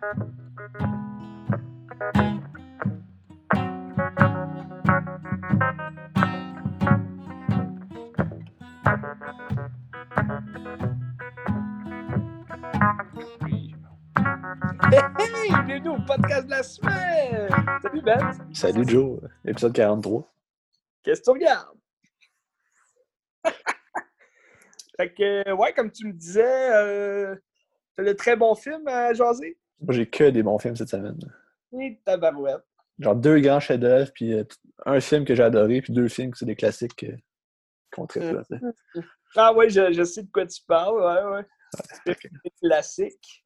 Hey, bienvenue au podcast de la semaine! Salut Ben! Salut Joe, épisode 43. Qu'est-ce que tu regardes? fait que, ouais, comme tu me disais, euh, t'as de très bons films à jaser? Moi, j'ai que des bons films cette semaine. Et tabarouette. Genre deux grands chefs-d'œuvre, puis euh, un film que j'ai adoré, puis deux films qui sont des classiques euh, qu'on traite là. Ah ouais, je, je sais de quoi tu parles, ouais, ouais. C'est des classiques.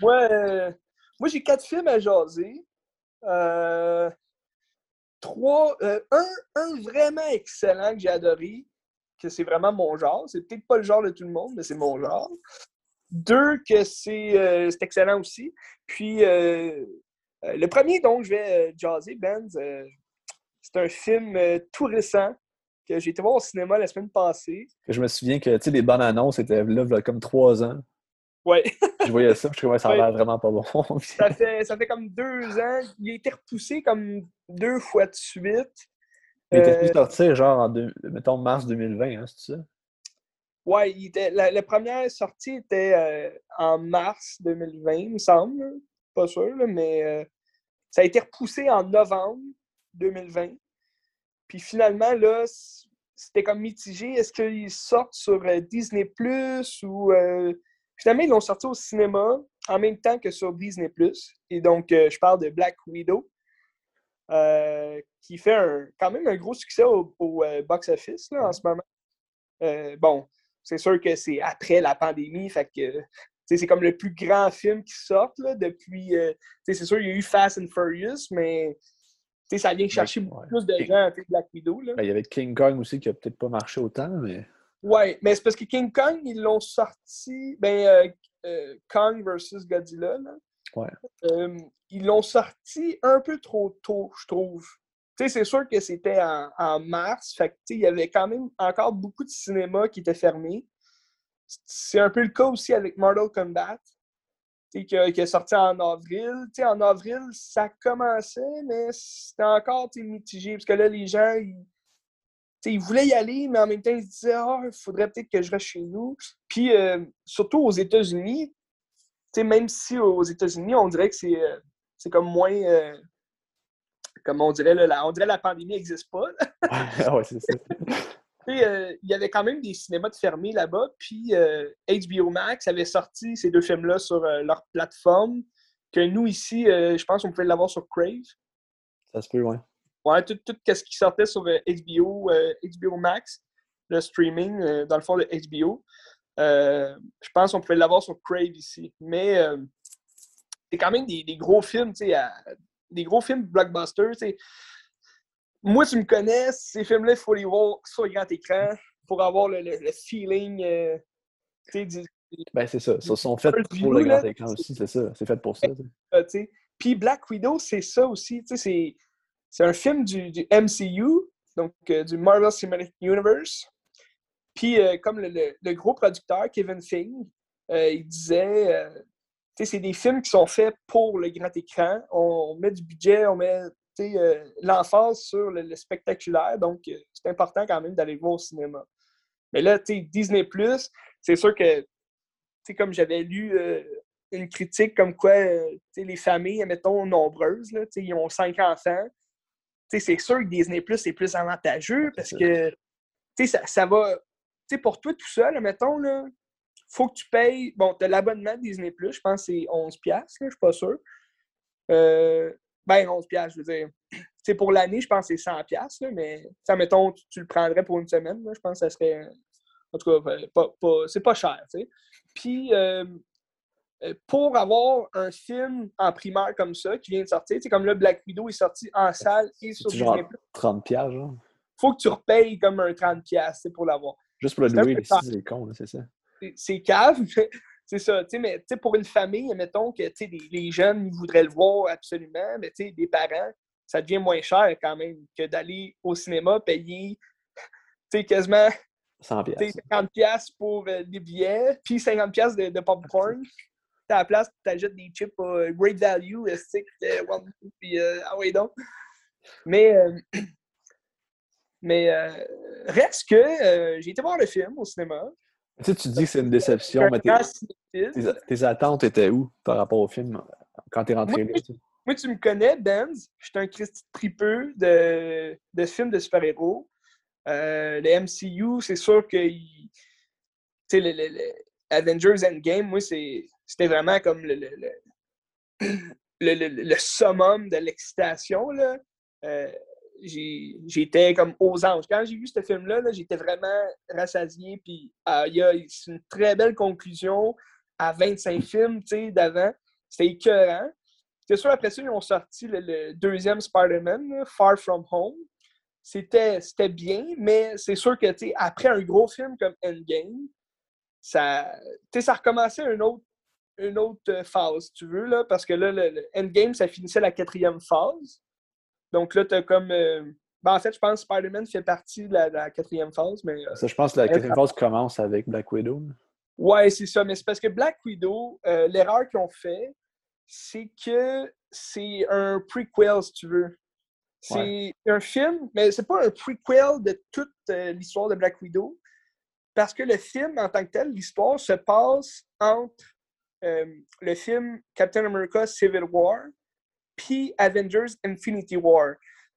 Moi, euh, moi j'ai quatre films à jaser. Euh, trois, euh, un, un vraiment excellent que j'ai adoré, que c'est vraiment mon genre. C'est peut-être pas le genre de tout le monde, mais c'est mon genre. Deux, que c'est euh, c'est excellent aussi. Puis, euh, euh, le premier dont je vais jaser, Ben, euh, c'est un film tout récent que j'ai été voir au cinéma la semaine passée. Je me souviens que, tu sais, les bonnes annonces étaient là, là, comme trois ans. Ouais. Je voyais ça, je trouvais que ça a l'air vraiment pas bon. Ça fait, ça fait comme deux ans. Il a été repoussé comme deux fois de suite. Il était dû sortir genre en, deux- mettons, mars 2020, hein, c'est ça? Ouais, il était, la, la première sortie était euh, en mars 2020, il me semble. Pas sûr, là, mais euh, ça a été repoussé en novembre 2020. Puis finalement, là, c'était comme mitigé. Est-ce qu'ils sortent sur euh, Disney Plus ou. Finalement, ils l'ont sorti au cinéma en même temps que sur Disney Plus. Et donc, je parle de Black Widow, qui fait un- quand même un gros succès au, au, box-office en ce moment. Euh, bon, c'est sûr que c'est après la pandémie, fait que c'est comme le plus grand film qui sort là, depuis. euh, c'est sûr, il y a eu Fast and Furious, mais ça vient chercher beaucoup ouais. plus de Et- gens, Black Widow. Là. Ben, il y avait King Kong aussi qui a peut-être pas marché autant, mais Ouais, mais c'est parce que King Kong, ils l'ont sorti. Ben, euh, euh, Kong versus Godzilla, là. Ouais. Ils l'ont sorti un peu trop tôt, je trouve. Sais, c'est sûr que c'était en, en mars, il y avait quand même encore beaucoup de cinémas qui étaient fermés. C'est un peu le cas aussi avec Mortal Kombat, qui, est sorti en avril. En avril, ça commençait, mais c'était encore mitigé, parce que là, les gens, ils, ils voulaient y aller, mais en même temps, ils se disaient Ah, il faudrait peut-être que je reste chez nous. Puis, euh, surtout aux États-Unis, même si aux États-Unis, on dirait que c'est euh, comme moins. euh, comme on dirait, là, la, on dirait la pandémie n'existe pas. Ah ouais, c'est ça. Euh, il y avait quand même des cinémas de fermés là-bas. Puis euh, HBO Max avait sorti ces deux films-là sur euh, leur plateforme. Que nous, ici, euh, je pense qu'on pouvait l'avoir sur Crave. Ça se peut, ouais. Ouais, tout, tout ce qui sortait sur euh, HBO, euh, HBO Max, le streaming, euh, dans le fond de HBO. Euh, je pense qu'on pouvait l'avoir sur Crave ici. Mais euh, c'est quand même des, des gros films, tu sais, à- des gros films blockbusters. Moi, tu me connais, ces films-là, il faut les voir sur le grand écran pour avoir le, le- le feeling, euh, du- Ben, c'est ça. Ils sont faits pour le grand écran aussi, c'est ça. C'est fait pour ça. euh. Puis Black Widow, c'est ça aussi. C'est un film du, du MCU, donc euh, du Marvel Cinematic Universe. Puis euh, comme le, le- le gros producteur, Kevin Feige, euh, il disait, c'est des films qui sont faits pour le grand écran. On, met du budget, on met euh, l'emphase sur le, le spectaculaire. Donc, euh, c'est important quand même d'aller voir au cinéma. Mais là, Disney+, c'est sûr que, comme j'avais lu euh, une critique comme quoi euh, les familles, mettons, nombreuses, là, ils ont cinq enfants. C'est sûr que Disney Plus c'est plus avantageux parce que tu sais, ça, ça va. tu sais, Pour toi tout seul, mettons, là, faut que tu payes. Bon, tu as l'abonnement Disney Plus, je pense que c'est 11$, là, je suis pas sûr. Euh, ben, 11$, je veux dire. Sais, pour l'année, je pense que c'est 100$, là, mais ça, mettons, tu, tu le prendrais pour une semaine, là, je pense que ça serait. En tout cas, pas, pas- c'est pas cher, tu sais. Puis, euh, euh, pour avoir un film en primaire comme ça, qui vient de sortir, c'est comme là, Black Widow est sorti en salle et sur C'est Disney+. genre 30 piastres, genre? faut que tu repayes comme un 30$ tu sais, pour l'avoir. Juste pour le C'est louer, c'est con, c'est ça. C'est- cave, mais c'est ça. Mais pour une famille, mettons que les, les jeunes voudraient le voir absolument, mais tu sais, des parents, ça devient moins cher quand même que d'aller au cinéma payer tu sais, quasiment 100 tu sais, piastres. 50$ pour euh, des billets, puis 50$ de, de popcorn. à la place, tu des chips à great value, stick, puis ah oui donc. Mais, mais reste que j'ai été voir le film au cinéma. Tu sais, tu dis que c'est une déception, mais tes, attentes étaient où par rapport au film quand tu es rentré là? Moi, tu me connais, Benz. Je suis un Christy tripeux de, de films de super-héros. Euh, le MCU, c'est sûr que sais, le, le, Avengers Endgame, moi, c'était vraiment comme le, le summum de l'excitation. Euh, j'étais comme aux anges. Quand j'ai vu ce film-là, j'étais vraiment rassasié. Puis ah, c'est une très belle conclusion à 25 films d'avant. C'était écœurant. C'est sûr, après ça, ils ont sorti le, deuxième Spider-Man, Far From Home. C'était bien, mais c'est sûr que après un gros film comme Endgame, ça, ça recommençait une autre, une autre phase, tu veux, là, parce que là, le Endgame, ça finissait la quatrième phase. Donc là, tu as comme. Euh, ben, en fait, je pense que Spider-Man fait partie de la, quatrième phase. Mais, euh, ça, je pense que la quatrième phase commence avec Black Widow. Ouais, c'est ça. Mais c'est parce que Black Widow, euh, l'erreur qu'ils ont fait, c'est que c'est un prequel, si tu veux. C'est un film, mais c'est pas un prequel de toute l'histoire de Black Widow. Parce que le film, en tant que tel, l'histoire se passe entre le film Captain America Civil War puis Avengers Infinity War.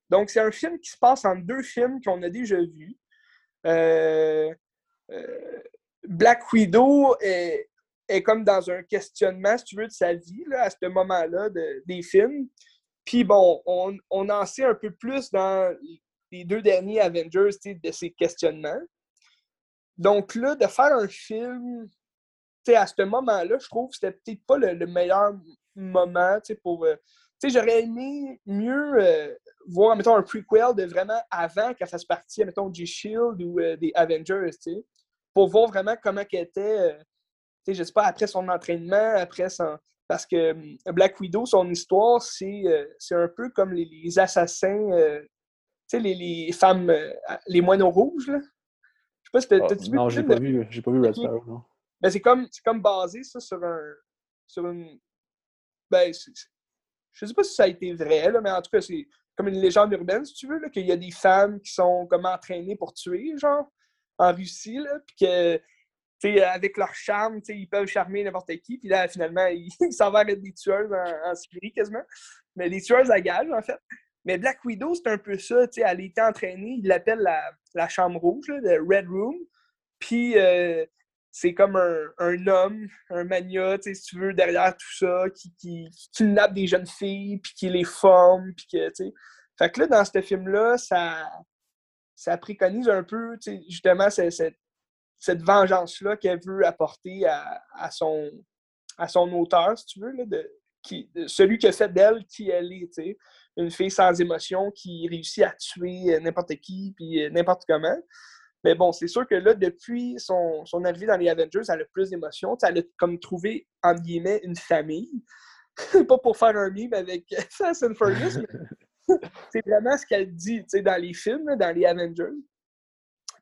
Donc, c'est un film qui se passe en deux films qu'on a déjà vus. Euh, euh, Black Widow est, comme dans un questionnement, si tu veux, de sa vie à ce moment-là des films. Puis bon, on, en sait un peu plus dans les deux derniers Avengers de ces questionnements. Donc là, de faire un film à ce moment-là, je trouve que c'était peut-être pas le, meilleur moment pour. Euh, sais, j'aurais aimé mieux euh, voir, mettons, un prequel de vraiment avant qu'elle fasse partie, mettons, du Shield ou euh, des Avengers, tu sais, pour voir vraiment comment qu'elle était, euh, tu sais, je sais pas, après son entraînement, après son... Parce que Black Widow, son histoire, c'est un peu comme les, assassins, tu sais, les, femmes, les moineaux rouges, là. Je sais pas si t'as, oh, Non, j'ai pas, vu, j'ai pas vu Red Sparrow, non. Ben, c'est comme, comme basé, ça, sur un... Sur une... Ben, je sais pas si ça a été vrai, mais en tout cas, c'est comme une légende urbaine, si tu veux, qu'il y a des femmes qui sont comme entraînées pour tuer, genre, en Russie, là, puis que, avec leur charme, ils peuvent charmer n'importe qui, puis là, finalement, ils s'en être des tueuses en, Syrie, quasiment. Mais des tueuses à gages, en fait. Mais Black Widow, c'est un peu ça, tu sais, elle était entraînée, il l'appelle la, la, chambre rouge, le Red Room. Puis, euh, c'est comme un, homme, un mania, si tu veux, derrière tout ça, qui, qui, kidnappe des jeunes filles, puis qui les forme, puis que, tu sais. Fait que là, dans ce film-là, ça, ça préconise un peu, justement, cette, cette vengeance-là qu'elle veut apporter à, son, à son auteur, si tu veux, là, de, qui, celui qui a fait d'elle qui elle est, tu sais. Une fille sans émotion qui réussit à tuer n'importe qui, puis n'importe comment. Mais bon, c'est sûr que là, depuis son, son, arrivée dans les Avengers, elle a plus d'émotions. Elle a comme trouvé, entre guillemets, une famille. pas pour faire un mime avec and Furious, mais c'est vraiment ce qu'elle dit dans les films, dans les Avengers.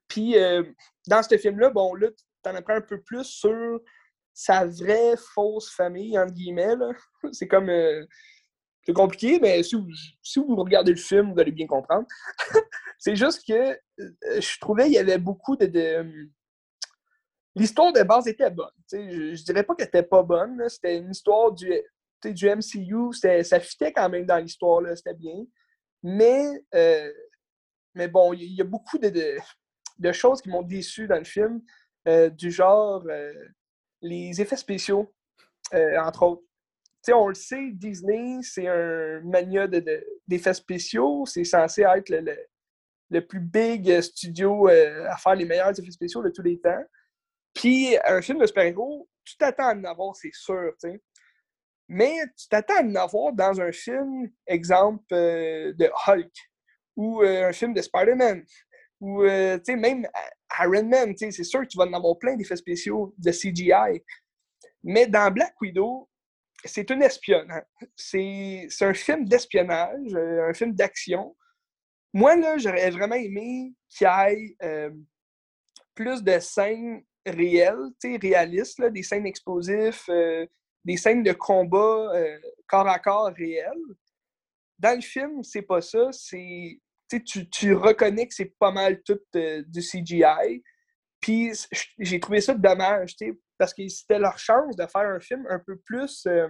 Puis, euh, dans ce film-là, bon, là, tu en apprends un peu plus sur sa vraie fausse famille, entre guillemets. C'est comme. Euh, c'est compliqué, mais si vous, regardez le film, vous allez bien comprendre. c'est juste que euh, je trouvais qu'il y avait beaucoup de. L'histoire de base était bonne. je, ne dirais pas qu'elle était pas bonne. C'était une histoire du, du MCU. Ça fitait quand même dans l'histoire. C'était bien. Mais, euh, mais bon, il y, a beaucoup de, choses qui m'ont déçu dans le film. Euh, du genre les effets spéciaux, entre autres on le sait, Disney, c'est un mania d'effets spéciaux. C'est censé être le, plus big studio euh, à faire les meilleurs effets spéciaux de tous les temps. Puis, un film de super-héros, tu t'attends à en avoir, c'est sûr, Mais tu t'attends à en avoir dans un film, exemple, euh, de Hulk, ou euh, un film de Spider-Man, ou même Iron Man, c'est sûr que tu vas en avoir plein d'effets spéciaux de CGI. Mais dans Black Widow, c'est une espionne. Hein. C'est un film d'espionnage, euh, un film d'action. Moi, là, j'aurais vraiment aimé qu'il y ait euh, plus de scènes réelles, réalistes, des scènes explosives, euh, des scènes de combat corps à corps réels. Dans le film, c'est pas ça. C'est, tu, tu reconnais que c'est pas mal tout du CGI. Puis j'ai trouvé ça dommage, parce que c'était leur chance de faire un film un peu plus. Euh,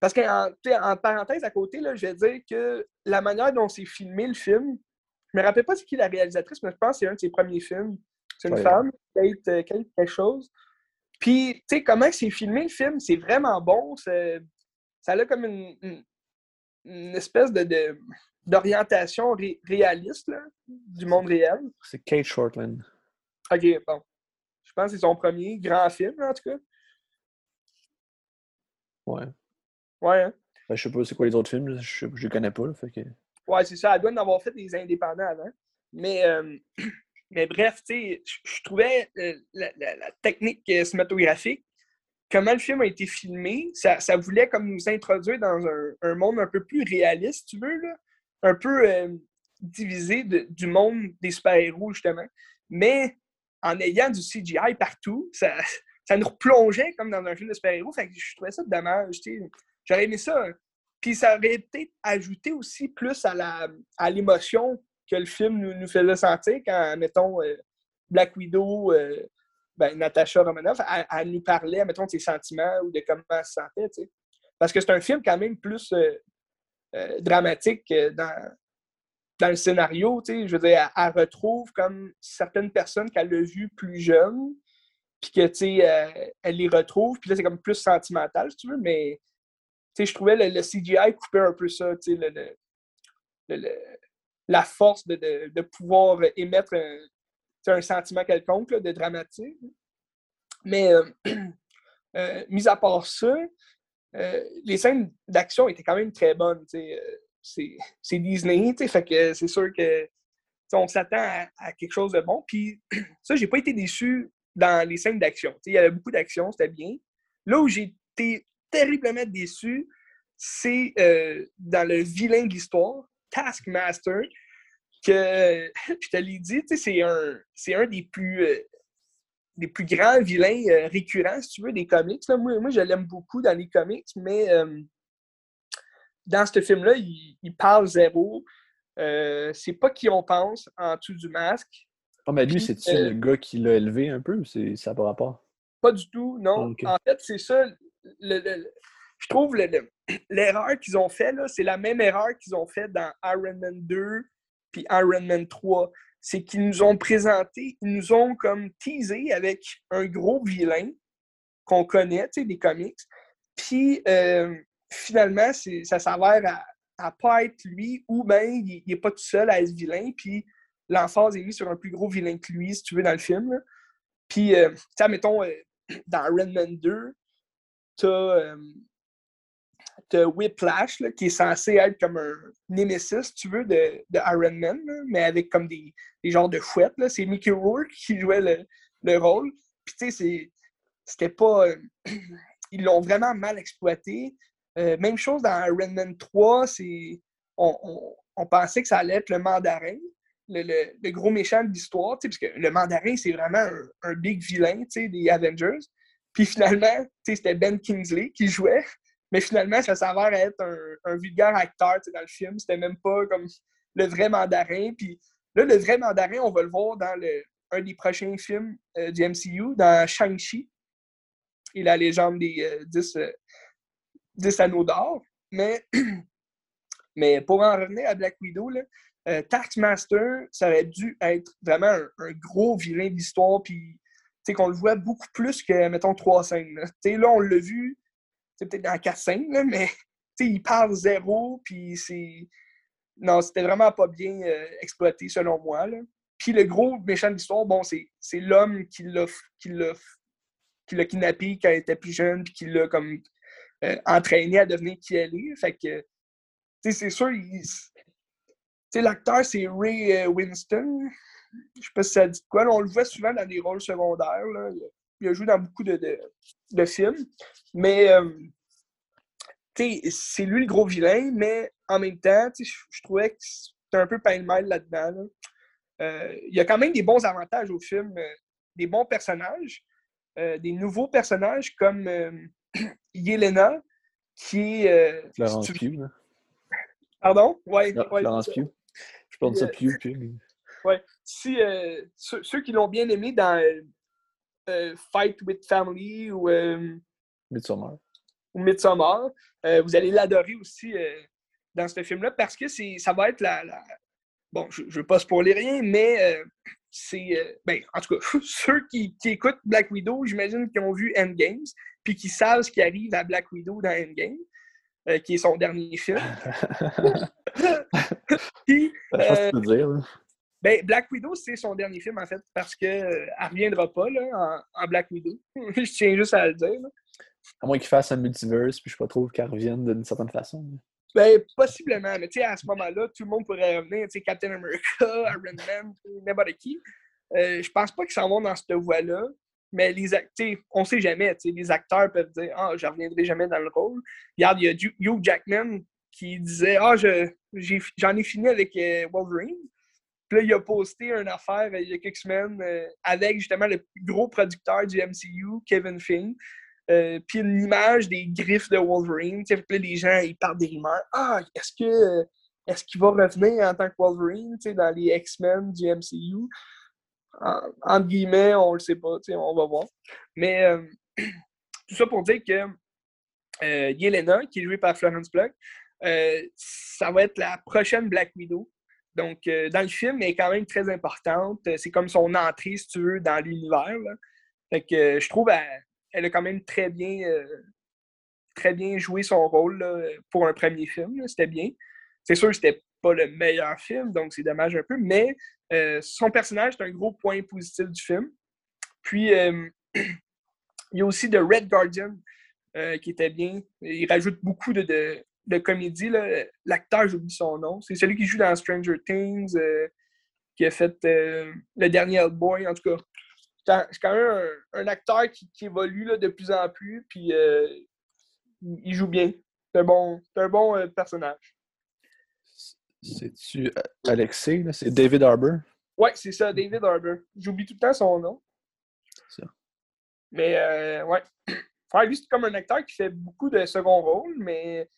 parce qu'en en parenthèse à côté, là, je vais dire que la manière dont c'est filmé le film, je me rappelle pas c'est qui la réalisatrice, mais je pense que c'est un de ses premiers films. C'est une femme, Kate, quelque chose. Puis, tu sais, comment c'est filmé le film, c'est vraiment bon. Ça a comme une, une, espèce de, d'orientation réaliste du monde réel. C'est Kate Shortland. Ok, bon. Je pense que c'est son premier grand film, en tout cas. Ouais. Ouais, hein? Ben, je sais pas c'est quoi les autres films, je ne connais pas. fait que... Ouais, c'est ça. Elle doit en avoir fait des indépendants avant. Mais euh, Mais bref, tu je trouvais euh, la, technique euh, cinématographique, comment le film a été filmé, ça, voulait comme nous introduire dans un, monde un peu plus réaliste, tu veux, là, un peu euh, divisé du monde des super-héros, justement. Mais en ayant du CGI partout, ça, nous replongeait comme dans un film de super-héros. Je trouvais ça dommage. J'aurais aimé ça. Puis ça aurait peut-être ajouté aussi plus à l'émotion que le film nous, faisait sentir quand, mettons, euh, Black Widow, euh, ben, Natasha Romanoff, elle, nous parlait, mettons, de ses sentiments ou de comment elle se sentait. Parce que c'est un film quand même plus euh, dramatique dans, dans le scénario, tu sais. Je veux dire, elle, retrouve comme certaines personnes qu'elle a vues plus jeunes, puis que, tu sais, elle les retrouve, puis là, c'est comme plus sentimental, si tu veux, mais, tu sais, je trouvais le, CGI couper un peu ça, tu sais, le la force de, pouvoir émettre un, sentiment quelconque de dramatique. Mais, euh, euh, mis à part ça, euh, les scènes d'action étaient quand même très bonnes. C'est Disney, fait que c'est sûr que on s'attend à, quelque chose de bon. Puis ça, j'ai pas été déçu dans les scènes d'action. Il y avait beaucoup d'action, c'était bien. Là où j'ai été terriblement déçu, c'est dans le vilain de l'histoire. Taskmaster, que je te l'ai dit, c'est un, des plus, euh, grands vilains euh, récurrents, si tu veux, des comics. Moi, je l'aime beaucoup dans les comics, mais euh, dans ce film-là, il, parle zéro. c'est pas qui on pense en dessous du masque. Ah, mais lui, c'est-tu le gars qui l'a élevé un peu ou ça n'a pas rapport? Pas du tout, non. En fait, c'est ça. je trouve l'erreur qu'ils ont fait, c'est la même erreur qu'ils ont fait dans Iron Man 2 puis Iron Man 3. C'est qu'ils nous ont présenté, ils nous ont comme teasé avec un gros vilain qu'on connaît, tu sais, des comics. Puis euh, finalement, ça s'avère à, pas être lui, ou bien il n'est pas tout seul à être vilain, puis l'emphase est mise sur un plus gros vilain que lui, si tu veux, dans le film. Puis, euh, mettons, euh, dans Iron Man 2, tu as de Whiplash, qui est censé être comme un némésis, tu veux, de, de Iron Man, mais avec comme des, des genres de fouettes. C'est Mickey Rourke qui jouait le, le rôle. Puis, tu sais, c'était pas. Euh, ils l'ont vraiment mal exploité. Euh, même chose dans Iron Man 3, on, on, pensait que ça allait être le mandarin, le, le, gros méchant de l'histoire, parce que le mandarin, c'est vraiment un, big vilain des Avengers. Puis finalement, c'était Ben Kingsley qui jouait. Mais finalement, ça s'avère être un, vulgaire acteur dans le film. C'était même pas comme le vrai mandarin. Puis là, le vrai mandarin, on va le voir dans le, un des prochains films euh, du MCU, dans Shang-Chi et la légende des 10, euh, euh, anneaux d'or. Mais, mais pour en revenir à Black Widow, là, Taskmaster, ça aurait dû être vraiment un, gros vilain d'histoire, puis qu'on le voit beaucoup plus que, mettons, trois scènes. Là, là on l'a vu c'est peut-être dans 4 scènes, mais il parle zéro, puis c'est. Non, c'était vraiment pas bien euh, exploité selon moi. Là. Puis le gros méchant de l'histoire, bon, c'est l'homme qui l'a qui l'a kidnappé quand il était plus jeune, puis qui l'a comme euh, entraîné à devenir qui elle est. Fait que, c'est sûr, l'acteur, c'est Ray euh, Winston. Je sais pas si ça dit quoi. on le voit souvent dans des rôles secondaires. Il a joué dans beaucoup de, films. Mais euh, c'est lui le gros vilain, mais en même temps, je trouvais que c'était un peu pain-mal là-dedans. Euh, il y a quand même des bons avantages au film, des bons personnages. des nouveaux personnages comme Yelena, qui est. Florence Pugh, là. Pardon? Ouais, Florence Pugh. Je pense ça Pugh, Pugh. Ouais. Si, ceux, qui l'ont bien aimé dans Fight with Family ou. Midsommar. Ou Midsommar, vous allez l'adorer aussi dans ce film-là parce que ça va être la, Bon, je ne veux pas spoiler rien, mais euh, c'est. Euh, ben, en tout cas, ceux qui, écoutent Black Widow, j'imagine qu'ils ont vu Endgames, puis qui savent ce qui arrive à Black Widow dans Endgame, euh, qui est son dernier film. puis, euh, dire. Ben, Black Widow, c'est son dernier film, en fait, parce qu'elle ne reviendra pas là, en, Black Widow. je tiens juste à le dire. À moins qu'il fasse un multiverse, puis je ne sais pas trop qu'elle revienne d'une certaine façon. Ben, possiblement, mais tu sais, à ce moment-là, tout le monde pourrait revenir, tu sais, Captain America, Iron Man, n'importe qui. Euh, je pense pas qu'ils s'en vont dans cette voie-là, mais les acteurs, on sait jamais, tu sais, les acteurs peuvent dire « Ah, je reviendrai jamais dans le rôle ». Regarde, il y a Hugh Jackman qui disait « Ah, j'en ai, fini avec euh, Wolverine ». Puis là, il a posté une affaire euh, il y a quelques semaines euh, avec justement le gros producteur du MCU, Kevin Feige, euh, puis une image des griffes de Wolverine. Puis les gens, ils parlent des rumeurs. Ah, est-ce que est-ce qu'il va revenir en tant que Wolverine dans les X-Men du MCU? En, entre guillemets, on le sait pas, on va voir. Mais euh, tout ça pour dire que euh, Yelena, qui est jouée par Florence Pugh, ça va être la prochaine Black Widow. Donc, dans le film, elle est quand même très importante. C'est comme son entrée, si tu veux, dans l'univers. Fait je trouve, a quand même très bien, euh, très bien joué son rôle pour un premier film. C'était bien. C'est sûr que c'était pas le meilleur film, donc c'est dommage un peu, mais euh, son personnage est un gros point positif du film. Puis, euh, il y a aussi The Red Guardian qui était bien. Il rajoute beaucoup de, de, comédie. L'acteur, j'oublie son nom. C'est celui qui joue dans Stranger Things, qui a fait Le Dernier Boy, en tout cas c'est quand même un, acteur qui, évolue là, de plus en plus, puis euh, il joue bien. C'est un bon, un bon euh, personnage. C'est-tu Alexei? C'est David Harbour? Oui, c'est ça, David Harbour. J'oublie tout le temps son nom. C'est ça. Mais, euh, ouais. Lui, c'est comme un acteur qui fait beaucoup de second rôle, mais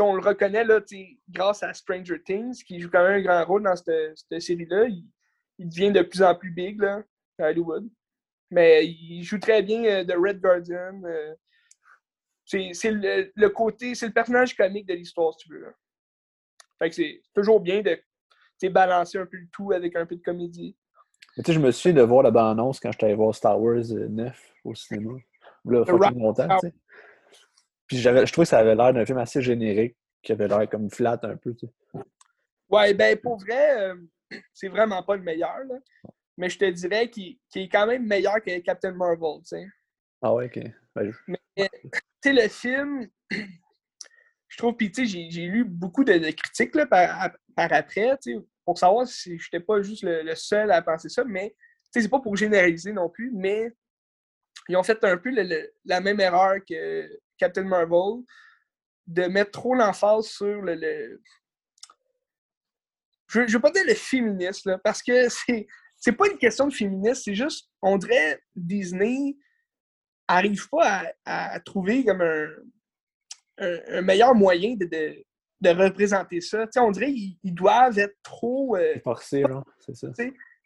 on le reconnaît là, grâce à Stranger Things, qui joue quand même un grand rôle dans cette, cette série-là. Il, il, devient de plus en plus big. Là à Hollywood. Mais il joue très bien euh, de Red Guardian. Euh. c'est le, côté, c'est le personnage comique de l'histoire, si tu veux. Fait que c'est toujours bien de balancer un peu le tout avec un peu de comédie. Tu sais, je me suis de voir la bande-annonce quand j'étais allé voir Star Wars 9 euh, au cinéma. Là, fucking longtemps, tu sais. Puis je trouvais que ça avait l'air d'un film assez générique, qui avait l'air comme flat un peu, tu sais. Ouais, ben pour vrai, c'est vraiment pas le meilleur, là mais je te dirais qu'il est quand même meilleur que Captain Marvel, tu sais. Ah ouais, ok. Ben, mais, tu sais, le film, je trouve, puis tu sais, j'ai lu beaucoup de, critiques là, par, après, tu sais, pour savoir si je n'étais pas juste le, seul à penser ça, mais tu sais, c'est pas pour généraliser non plus, mais ils ont fait un peu la même erreur que Captain Marvel, de mettre trop l'emphase sur le, je ne veux pas dire le féminisme, parce que c'est c'est pas une question de féminisme, c'est juste, on dirait, Disney arrive pas à, trouver comme un, meilleur moyen de, représenter ça. on dirait qu'ils doivent être trop. Euh, Forcés, c'est ça.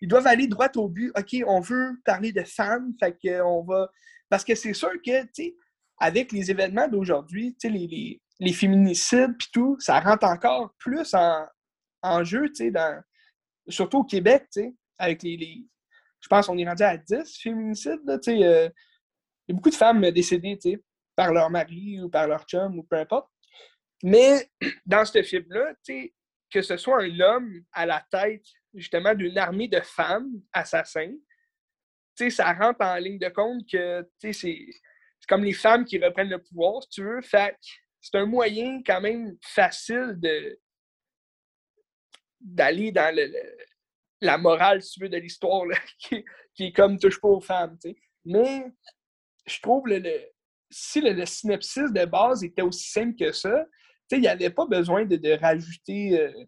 Ils doivent aller droit au but. OK, on veut parler de femmes, fait qu'on va. Parce que c'est sûr que, tu sais, avec les événements d'aujourd'hui, tu sais, les, les, féminicides puis tout, ça rentre encore plus en, en jeu, tu sais, dans... surtout au Québec, tu sais avec les, Je pense qu'on est rendu à 10 féminicides. Euh, il y a beaucoup de femmes décédées par leur mari ou par leur chum ou peu importe. Mais dans ce film-là, que ce soit un homme à la tête justement d'une armée de femmes assassins, ça rentre en ligne de compte que c'est comme les femmes qui reprennent le pouvoir, si tu veux. Fait c'est un moyen quand même facile d'aller dans le, la morale, si tu veux, de l'histoire, qui, est comme touche pas aux femmes. Mais je trouve le, si le, synopsis de base était aussi simple que ça, il n'y avait pas besoin de, rajouter euh,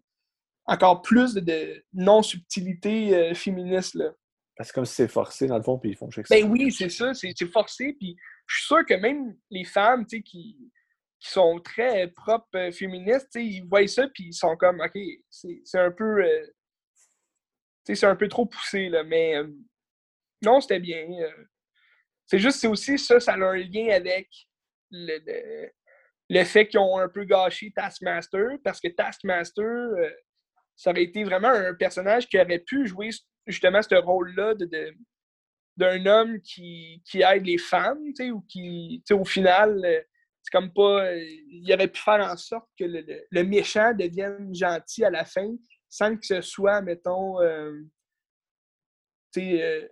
encore plus de, non-subtilité euh, féministe. Parce que comme si c'est forcé, dans le fond, puis ils font chier Ben oui, c'est ça, c'est c'est forcé. Puis je suis sûr que même les femmes, tu sais, qui, qui sont très propres euh, féministes, tu sais, ils voient ça, puis ils sont comme, OK, c'est c'est un peu. C'est un peu trop poussé. Mais euh, non, c'était bien. euh. c'est juste, c'est aussi ça, ça a un lien avec le, le, fait qu'ils ont un peu gâché Taskmaster, parce que Taskmaster, euh, ça aurait été vraiment un personnage qui aurait pu jouer justement ce rôle-là d'un homme qui, qui aide les femmes, ou qui, au final, c'est comme pas. il aurait pu faire en sorte que le méchant devienne gentil à la fin, sans que ce soit, mettons, euh, euh,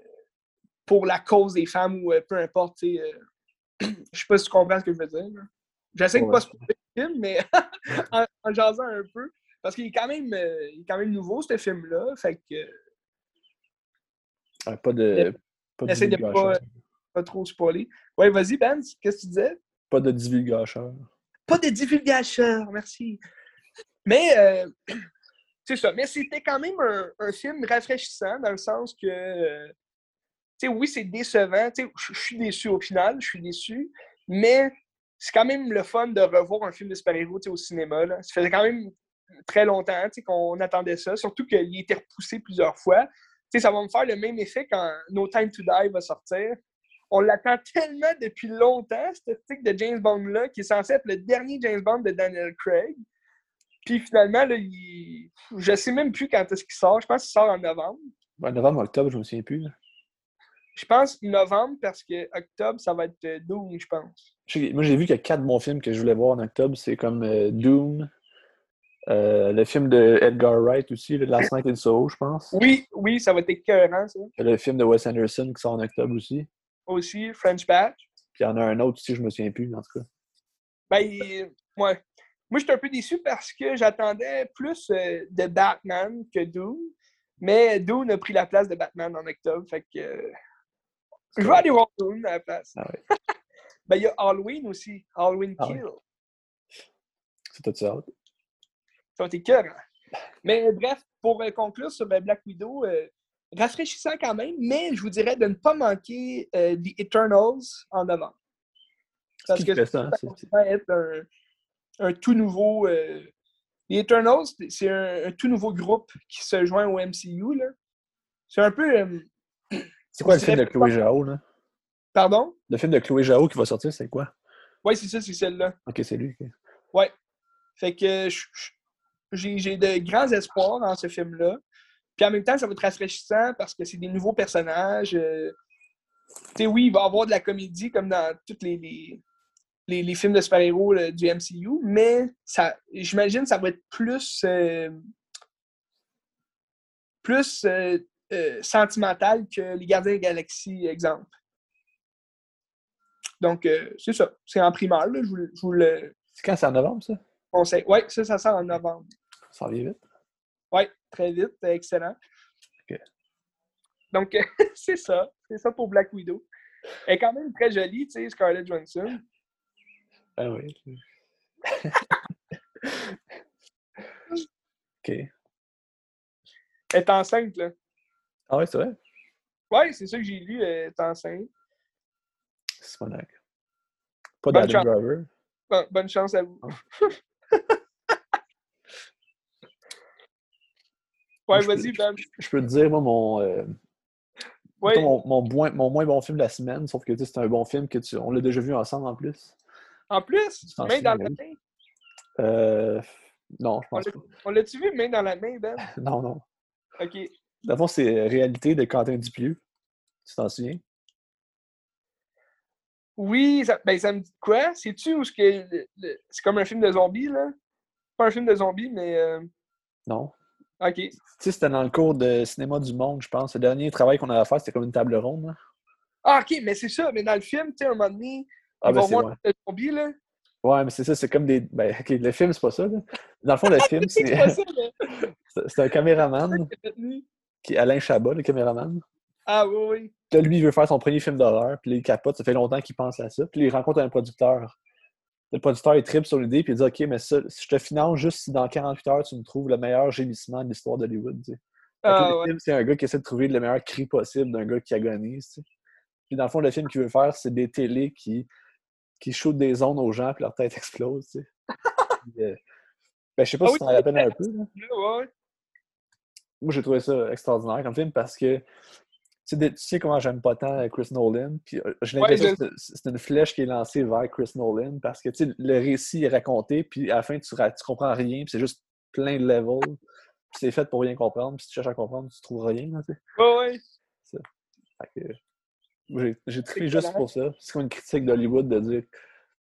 pour la cause des femmes ou euh, peu importe, euh, je sais pas si tu comprends ce que je veux dire. J'essaie de Ouais. pas spoiler le film, mais en, en jasant un peu. Parce qu'il est quand même, il est quand même nouveau, ce film-là. Fait que pas de. Pas de de pas- pas trop spoiler. Ouais, vas-y, Ben, qu'est-ce que tu disais? Pas de divulgacheur. Pas de divulgacheur, merci. Mais euh, c'est ça. Mais c'était quand même un, un film rafraîchissant dans le sens que, euh, tu sais, oui, c'est décevant. Tu sais, je suis déçu au final, je suis déçu. Mais c'est quand même le fun de revoir un film de super-héros au cinéma. Là. Ça faisait quand même très longtemps qu'on attendait ça, surtout qu'il été repoussé plusieurs fois. Tu sais, ça va me faire le même effet quand No Time to Die va sortir. On l'attend tellement depuis longtemps, ce truc de James Bond-là, qui est censé être le dernier James Bond de Daniel Craig. Puis finalement, là, il... je sais même plus quand est-ce qu'il sort. Je pense qu'il sort en novembre. Ouais, novembre, octobre, je me souviens plus. là. Je pense novembre parce que octobre, ça va être euh, Doom, je pense. Moi, j'ai vu qu'il y a quatre bons films que je voulais voir en octobre. C'est comme euh, Doom, euh, le film de Edgar Wright aussi, le Last Night in Soho, je pense. Oui, oui, ça va être écœurant, ça. Le film de Wes Anderson qui sort en octobre aussi. Aussi, French Batch. Puis il y en a un autre aussi, je me souviens plus, en tout cas. Ben, il- ouais. Moi, j'étais un peu déçu parce que j'attendais plus euh, de Batman que Doom. Mais Doom a pris la place de Batman en octobre. Fait que. je vais aller voir Doom à la place. Ah ouais. Ben, il y a Halloween aussi. Halloween Ah ouais. Kill. C'est tout ça. Ça va être écœurant. Mais bref, pour euh, conclure sur euh, Black Widow, euh, rafraîchissant quand même, mais je vous dirais de ne pas manquer The Eternals en novembre. Parce que ça, ça, hein? Être un, un tout nouveau. euh, The Eternals, c'est- un, un tout nouveau groupe qui se joint au MCU. là. C'est un peu. euh, C'est quoi le film de Chloé Zhao, là? pardon? Le film de Chloé Zhao qui va sortir, c'est quoi? Oui, c'est ça, c'est celle-là. Ok, c'est lui. Ouais. Fait que je- j'ai de grands espoirs dans ce film-là. Puis en même temps, ça va être rafraîchissant parce que c'est des nouveaux personnages. euh, Tu sais, oui, il va y avoir de la comédie comme dans tous les, les, les- les films de super-héros du MCU, mais ça, j'imagine que ça va être plus, euh, plus euh, euh, sentimental que les Gardiens de la Galaxie, exemple. Donc, c'est ça. C'est en primaire, là, je vous, le- je vous le C'est quand? C'est en novembre, ça? conseille. Oui, ça, ça sort en novembre. Ça revient vite. Oui, très vite, excellent. Ok. Donc, c'est ça. C'est ça pour Black Widow. Elle est quand même très jolie, tu sais, Scarlett Johansson. Ah oui. ok. Elle est enceinte, là. Ah ouais, c'est vrai? Oui, c'est ça que j'ai lu, elle est enceinte. C'est dingue. Pas Bonne d'Adam. Driver. Bon- bonne chance à vous. ouais, je peux- vas-y, Ben. Je peux te dire, moi, mon, euh, Ouais, mon, mon, moins, mon moins bon film de la semaine, sauf que tu sais, c'est un bon film que tu, on l'a déjà vu ensemble en plus. En plus, main dans la main. Euh, non, je pense pas. On l'a-tu vu, main dans la main, Ben? Non, non. OK. Fond, c'est Réalité de Quentin Dupieux. Tu t'en souviens? Oui, ça, ben, ça me dit quoi? C'est-tu où ce que c'est comme un film de zombies, là? Pas un film de zombies, mais... euh, Non. OK. Tu sais, c'était dans le cours de cinéma du monde, je pense. Le dernier travail qu'on avait à faire, c'était comme une table ronde. là. Ah, OK, mais c'est ça. Mais dans le film, tu sais, à un moment donné, Ah, ben c'est ouais. le zombie, là. Ouais, mais c'est ça, c'est comme des. Ben, ok, le film, c'est pas ça. Là. Dans le fond, le film, C'est c'est pas ça, mais... c'est- c'est un caméraman, qui est Alain Chabat, le caméraman. Ah, oui, oui. Là, lui, il veut faire son premier film d'horreur, puis là, il capote, ça fait longtemps qu'il pense à ça. Puis là, il rencontre un producteur. Le producteur, il tripe sur l'idée, puis il dit Ok, mais ça, si je te finance juste si dans 48 heures, tu me trouves le meilleur gémissement de l'histoire d'Hollywood. tu sais. Ah, le film, c'est un gars qui essaie de trouver le meilleur cri possible d'un gars qui agonise. tu sais. Puis dans le fond, le film qu'il veut faire, c'est des télés qui, qui shootent des ondes aux gens puis leur tête explose. tu sais. Puis, euh, ben, je sais pas Ah si oui, t'en rappelles un peu. là. Là, ouais. Moi, j'ai trouvé ça extraordinaire comme film parce que tu sais, tu comment j'aime pas tant euh, Chris Nolan. Puis euh, j'ai Ouais, l'impression je- que c'est une flèche qui est lancée vers Chris Nolan parce que tu sais, le récit est raconté, puis à la fin, tu, tu comprends rien, puis c'est juste plein de levels. Puis c'est fait pour rien comprendre, puis si tu cherches à comprendre, tu trouves rien. là, tu sais. Ouais, ouais. Fait que, moi, j'ai- Excellent. juste pour ça. C'est comme une critique d'Hollywood de dire.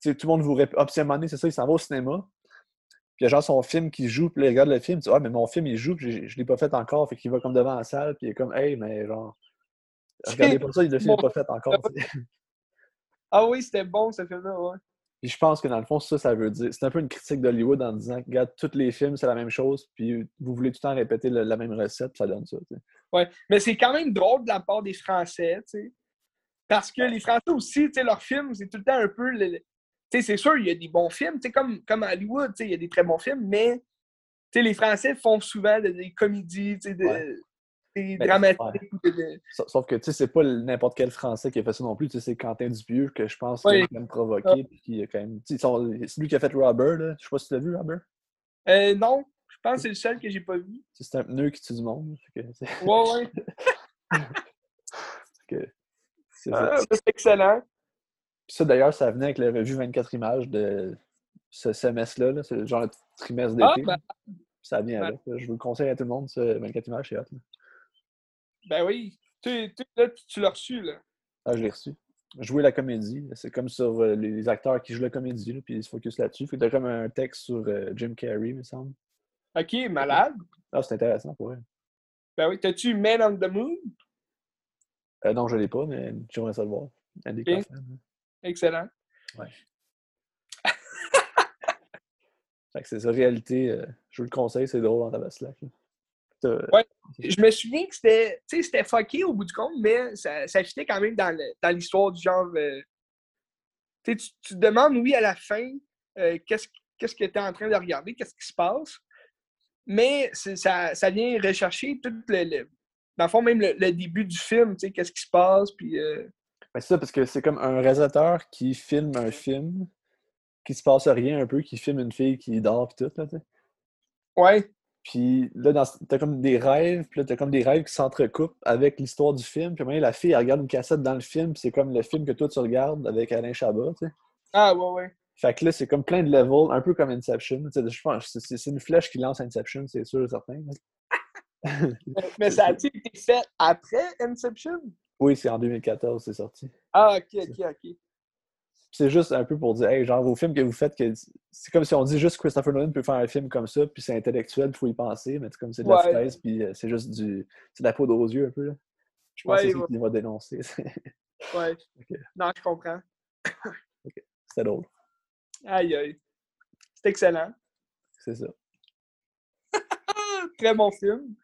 Tout le monde vous répète. Ah, c'est ça, il s'en va au cinéma. Puis il y a genre son film qui joue, puis là, il regarde le film, tu dis Ah, mais mon film, il joue, puis je l'ai pas fait encore. Fait qu'il va comme devant la salle, puis il est comme Hey, mais genre. Regardez pas ça, le film n'est pas fait encore. Ah oui, c'était bon ce film-là, ouais. Puis je pense que dans le fond, ça, ça veut dire. C'est un peu une critique d'Hollywood en disant Regarde, tous les films, c'est la même chose, puis vous voulez tout le temps répéter le- la même recette, puis ça donne ça. tu sais. Ouais. Mais c'est quand même drôle de la part des Français, tu sais. Parce que les Français aussi, leurs films, c'est tout le temps un peu. c'est sûr, il y a des bons films, tu sais, comme, comme à Hollywood, il y a des très bons films, mais les Français font souvent de- des comédies, de- Ouais. des Ben, dramatiques. de- Sauf que, c'est pas n'importe quel Français qui a fait ça non plus. C'est Quentin Dupieux que je pense Oui. qu'il a quand même provoqué. puis qui a quand même... C'est lui qui a fait Robert, là. Je sais pas si tu l'as vu, Robert. Euh, non, je pense que c'est le seul que j'ai pas vu. C'est un pneu qui tue du monde. que, Ouais, ouais. que c'est Ah, c'est excellent. Puis ça, d'ailleurs, ça venait avec la revue 24 images de ce semestre-là. là. C'est genre le trimestre Ah, d'été. ben, Ça vient ben. avec. Je vous le conseille à tout le monde, ce 24 images, c'est hot. là. ben oui. Tu, tu, là, tu, tu l'as reçu, là. Ah, je l'ai reçu. Jouer la comédie. C'est comme sur euh, les acteurs qui jouent la comédie, là, puis ils se focus là-dessus. Fait que t'as comme un texte sur euh, Jim Carrey, il me semble. OK, malade. Ah, c'est intéressant pour eux. Ben oui, t'as-tu Man on the Moon? Euh, non, je l'ai pas, mais j'aimerais ça le voir. Andy Ok. Kaufman, hein. Excellent. Fait que c'est ça, réalité. euh, je vous le conseille, c'est drôle en tabaslac. T'as- Ouais. Je me souviens que c'était, tu sais, c'était fucké au bout du compte, mais ça, ça fitait quand même dans, le- dans l'histoire du genre. euh, tu, sais, tu tu te demandes, oui, à la fin, euh, qu'est-ce, qu'est-ce que tu es en train de regarder, qu'est-ce qui se passe. Mais c'est- ça, ça vient rechercher tout le, le- Dans le fond, même le, le début du film, tu sais, qu'est-ce qui se passe, puis. euh, Ben, c'est ça, parce que c'est comme un réalisateur qui filme un film, qui se passe rien un peu, qui filme une fille qui dort pis tout, là, tu sais. ouais, Puis là, dans- t'as comme des rêves, puis là, t'as comme des rêves qui s'entrecoupent avec l'histoire du film. Puis la fille, elle regarde une cassette dans le film, puis c'est comme le film que toi, tu regardes avec Alain Chabat, tu sais. ah, ouais, ouais. Fait que là, c'est comme plein de levels, un peu comme Inception. Je pense c'est une flèche qui lance Inception, c'est sûr et certain. Mais, ça a-tu été fait après Inception? Oui, c'est en 2014, c'est sorti. Ah, ok, ok, ok. c'est juste un peu pour dire, hey, genre, vos films que vous faites, que c'est comme si on dit juste Christopher Nolan peut faire un film comme ça, puis c'est intellectuel, il faut y penser, mais c'est comme c'est de la fraise, puis euh, c'est juste du. C'est de la poudre aux yeux un peu, là. Je pense Ouais, que c'est ça ouais. qu'il va dénoncer. Ouais. Ok. Non, je comprends. C'était drôle. Aïe, aïe. C'est excellent. C'est ça. Très bon film.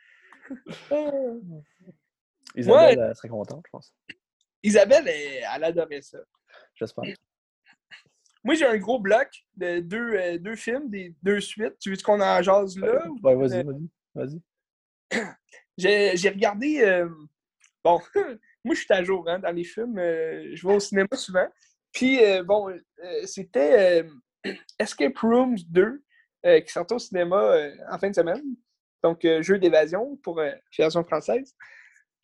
Ah. Isabelle elle serait contente, je pense. Isabelle, elle, elle adorait ça. J'espère. Moi, j'ai un gros bloc de deux, euh, deux films, des deux suites. Tu veux qu'on en jase là? ou- Ouais, vas-y, euh, vas-y. Vas-y. J'ai regardé. euh, bon, moi, je suis à jour hein, dans les films. euh, je vais au cinéma souvent. Puis, euh, bon, euh, c'était euh, Escape Rooms 2 euh, qui sortait au cinéma euh, en fin de semaine. Donc, euh, jeu d'évasion pour euh, version française.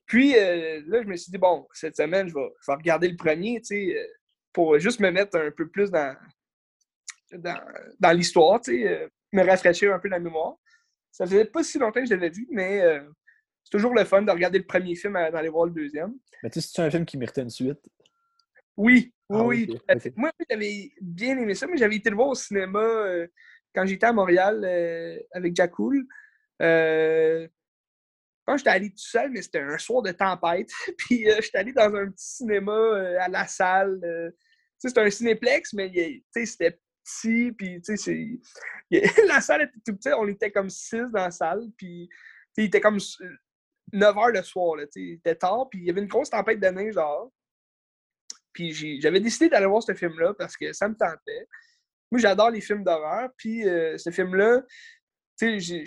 Puis, euh, là, je me suis dit, bon, cette semaine, je vais, je vais regarder le premier, tu sais, pour juste me mettre un peu plus dans, dans, dans l'histoire, tu sais, me rafraîchir un peu la mémoire. Ça faisait pas si longtemps que je l'avais vu, mais euh, c'est toujours le fun de regarder le premier film avant d'aller voir le deuxième. Mais tu sais, c'est un film qui méritait une suite? Oui, oui, Ah oui. Moi, j'avais bien aimé ça, mais j'avais été le voir au cinéma euh, quand j'étais à Montréal euh, avec Jack Cool. Euh, que j'étais allé tout seul, mais c'était un soir de tempête. Puis euh, j'étais allé dans un petit cinéma euh, à la salle. euh, c'était un cinéplex, mais c'était petit. Puis la salle était tout petite. On était comme six dans la salle. Puis il était comme 9 h le soir. Là, il était tard. Puis il y avait une grosse tempête de neige dehors. Puis j'avais décidé d'aller voir ce film-là parce que ça me tentait. Moi, j'adore les films d'horreur. Puis ce film-là, tu sais,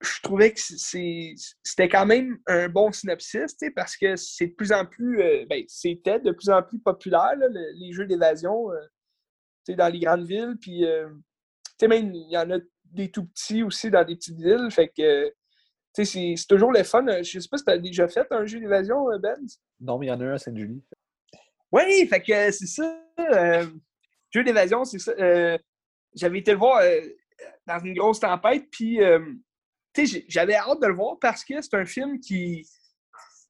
je trouvais que c'était quand même un bon synopsis, parce que c'est de plus en plus, euh, ben, c'était de plus en plus populaire, les jeux d'évasion euh, dans les grandes villes. Puis, euh, même, il y en a des tout petits aussi dans des petites villes. Fait que, c'est toujours le fun. Je sais pas si tu as déjà fait un jeu d'évasion, Ben? Non, mais il y en a un à Sainte-Julie. Oui, fait que c'est ça. jeu d'évasion, c'est ça. J'avais été le voir dans une grosse tempête, puis j'avais hâte de le voir parce que c'est un film qui,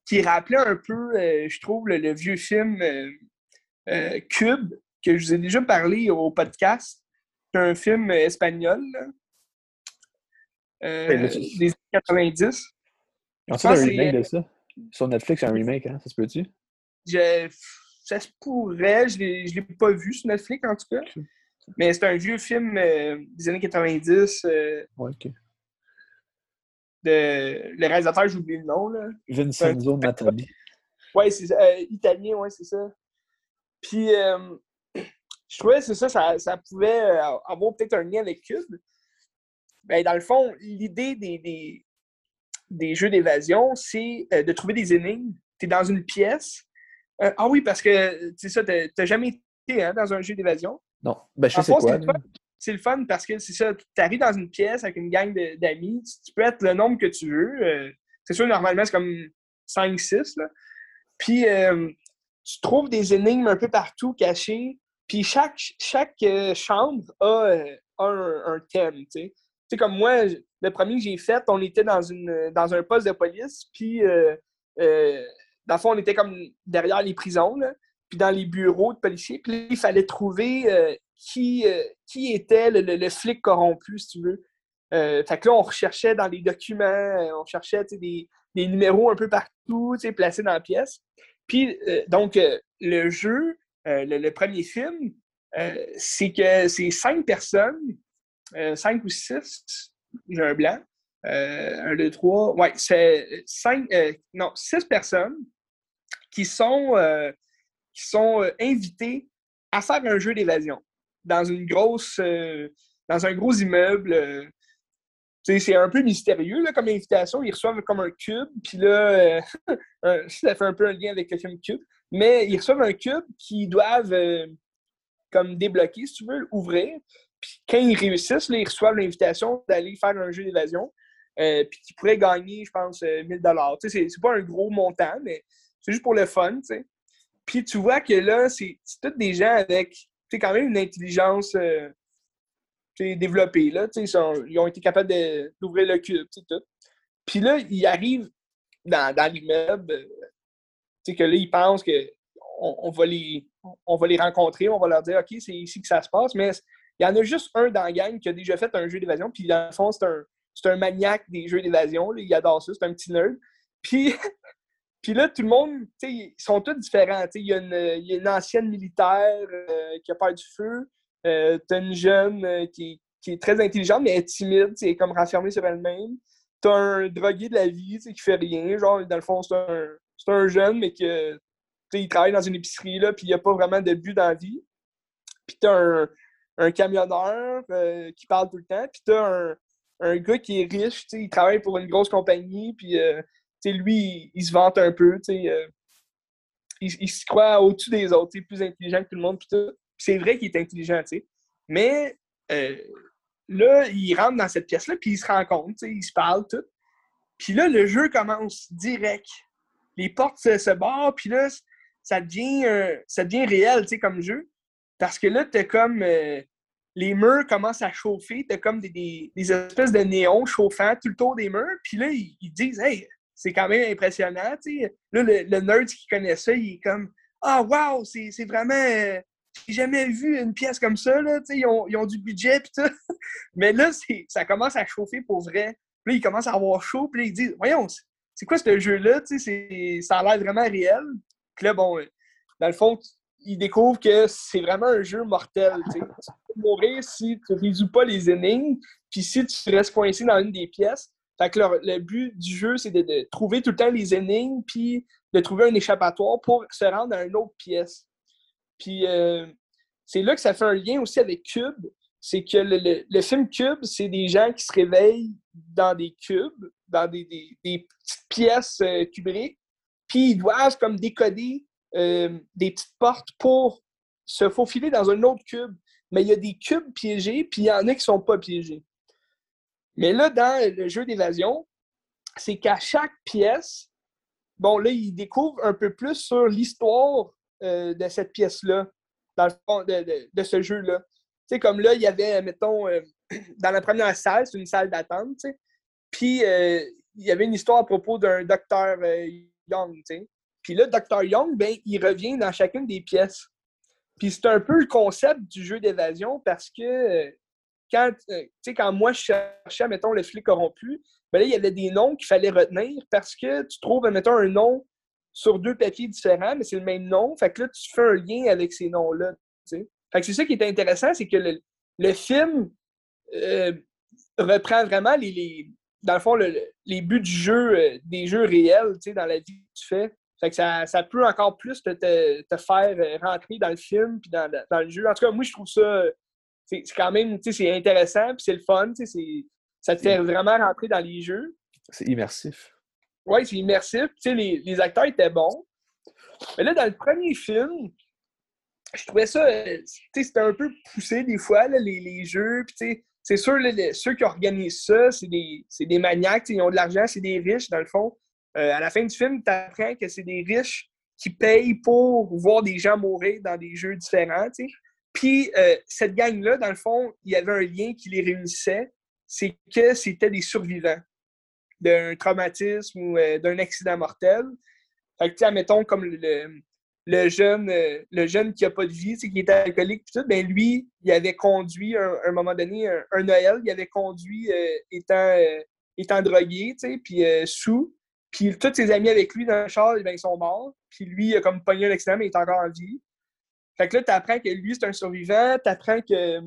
qui rappelait un peu, euh, je trouve, le, vieux film euh, euh, Cube, que je vous ai déjà parlé au podcast. C'est un film espagnol des années 90. Ils ont un remake de ça? Sur Netflix, un remake, hein? Ça se peut-tu? ça se pourrait. Je ne l'ai pas vu sur Netflix, en tout cas. Mais c'est un vieux film des années 90. ouais, OK le réalisateur, j'oublie le nom. Là. Vincenzo Natali. Oui, c'est euh, italien, oui, c'est ça. Puis, euh, je trouvais que ça, ça, ça pouvait euh, avoir peut-être un lien avec Cube. Ben, dans le fond, l'idée des, des, jeux d'évasion, c'est de trouver des énigmes. Tu es dans une pièce. ah oui, parce que, tu sais ça, tu n'as jamais été hein, dans un jeu d'évasion. Non. Ben, je sais quoi c'est le fun parce que c'est ça, tu arrives dans une pièce avec une gang d'amis, tu, peux être le nombre que tu veux. Euh, c'est sûr, normalement, c'est comme 5-6. Puis, euh, tu trouves des énigmes un peu partout cachées. Puis, chaque, chaque euh, chambre a, un, thème. Tu sais, comme moi, le premier que j'ai fait, on était dans, une, dans un poste de police. Puis, dans le fond, on était comme derrière les prisons. puis dans les bureaux de policiers. Puis, il fallait trouver qui, euh, qui était le, flic corrompu, si tu veux. Euh, fait que là, on recherchait dans les documents, euh, on cherchait des, des, numéros un peu partout, placés dans la pièce. Puis, donc, le jeu, le, premier film, c'est que c'est cinq personnes, cinq ou six, j'ai un blanc, un, deux, trois, ouais, c'est cinq, non, six personnes qui sont, qui sont invitées à faire un jeu d'évasion dans une grosse. Euh, dans un gros immeuble. Euh, c'est un peu mystérieux là, comme invitation. Ils reçoivent comme un cube, puis là, euh, ça fait un peu un lien avec le film Cube, mais ils reçoivent un cube qu'ils doivent comme débloquer, si tu veux, ouvrir. Puis quand ils réussissent, ils reçoivent l'invitation d'aller faire un jeu d'évasion, puis qu'ils pourraient gagner, je pense, 1000 dollars. C'est pas un gros montant, mais c'est juste pour le fun. Puis tu vois que là, c'est tous des gens avec quand même une intelligence euh, développée. Là, ils, ont été capables d'ouvrir le cube, tout. Puis là, ils arrivent dans, dans l'immeuble, euh, que là, ils pensent qu'on on va, les, on va les rencontrer, on va leur dire OK, c'est ici que ça se passe, mais il y en a juste un dans la gang qui a déjà fait un jeu d'évasion, puis dans le fond, c'est un, un maniaque des jeux d'évasion, il adore ça, c'est un petit nerd. Puis Puis là, tout le monde, ils sont tous différents. Il y, a une, ancienne militaire euh, qui a peur du feu. Euh, tu as une jeune euh, qui, est très intelligente, mais elle est timide, elle comme renfermée sur elle-même. Tu as un drogué de la vie qui fait rien. Genre, dans le fond, c'est un, jeune, mais que il travaille dans une épicerie, là, puis il n'y a pas vraiment de but dans la vie. Puis tu as un, camionneur qui parle tout le temps. Puis tu as un, un, gars qui est riche, il travaille pour une grosse compagnie, puis lui, il, se vante un peu, euh, il, se croit au-dessus des autres, plus intelligent que tout le monde, C'est vrai qu'il est intelligent, Mais euh, là, il rentre dans cette pièce-là, puis il se rencontre, il se parle, tout. Puis là, le jeu commence direct. Les portes se, barrent, puis là, ça devient, ça devient réel, comme jeu. Parce que là, t'as comme... Euh, les murs commencent à chauffer, t'as comme des, espèces de néons chauffants tout le tour des murs, puis là, ils, ils disent « Hey, c'est quand même impressionnant. Là, le, nerd qui connaît ça, il est comme Ah, wow, c'est vraiment. Euh, j'ai jamais vu une pièce comme ça. Là, ils, ont, ils ont du budget. Pis tout. Mais là, ça commence à chauffer pour vrai. Puis là, il commence à avoir chaud. Puis là, il dit Voyons, c'est quoi ce jeu-là Ça a l'air vraiment réel. Puis là, bon, dans le fond, il découvre que c'est vraiment un jeu mortel. Tu peux mourir si tu ne résous pas les énigmes. Puis si tu restes coincé dans une des pièces. Fait que le, but du jeu, c'est de, trouver tout le temps les énigmes, puis de trouver un échappatoire pour se rendre à une autre pièce. Puis euh, c'est là que ça fait un lien aussi avec Cube. c'est que le, film cube, c'est des gens qui se réveillent dans des cubes, dans des, petites pièces euh, cubriques, puis ils doivent comme décoder euh, des petites portes pour se faufiler dans un autre cube. Mais il y a des cubes piégés, puis il y en a qui ne sont pas piégés. Mais là, dans le jeu d'évasion, c'est qu'à chaque pièce, bon, là, ils découvrent un peu plus sur l'histoire euh, de cette pièce-là, dans le fond, de, ce jeu-là. Tu sais, comme là, il y avait, mettons, euh, dans la première salle, c'est une salle d'attente, tu sais, puis euh, il y avait une histoire à propos d'un docteur Young, tu sais. Puis là, Dr. Young, ben, il revient dans chacune des pièces. Puis c'est un peu le concept du jeu d'évasion parce que quand, quand moi je cherchais, mettons, le flic corrompu, ben là, il y avait des noms qu'il fallait retenir parce que tu trouves, mettons, un nom sur deux papiers différents, mais c'est le même nom. Fait que là, tu fais un lien avec ces noms-là. Fait que c'est ça qui est intéressant, c'est que le, film euh, reprend vraiment les, dans le fond, les buts du jeu, euh, des jeux réels, dans la vie que tu fais. Fait que ça, ça peut encore plus te, te, faire euh, rentrer dans le film puis dans, dans, le jeu. En tout cas, moi, je trouve ça, c'est quand même, c'est intéressant puis c'est le fun, c'est ça te fait vraiment rentrer dans les jeux. C'est immersif. Oui, c'est immersif. Les, les, acteurs étaient bons. Mais là, dans le premier film, je trouvais ça, c'était un peu poussé des fois, les, les, jeux. C'est sûr, ceux qui organisent ça, c'est des, des, maniaques, ils ont de l'argent, c'est des riches, dans le fond. Euh, à la fin du film, tu apprends que c'est des riches qui payent pour voir des gens mourir dans des jeux différents. Puis euh, cette gang-là, dans le fond, il y avait un lien qui les réunissait c'est que c'était des survivants d'un traumatisme ou euh, d'un accident mortel. Fait que, admettons, comme le, jeune, euh, le jeune qui n'a pas de vie, qui est alcoolique, tout, ben lui, il avait conduit, à un, moment donné, un, Noël, il avait conduit étant, étant drogué, puis sous. Puis tous ses amis avec lui dans le char, ben, ils sont morts. Puis lui, il a comme pogné un mais il est encore en vie. Fait que là, tu apprends que lui, c'est un survivant. Tu apprends que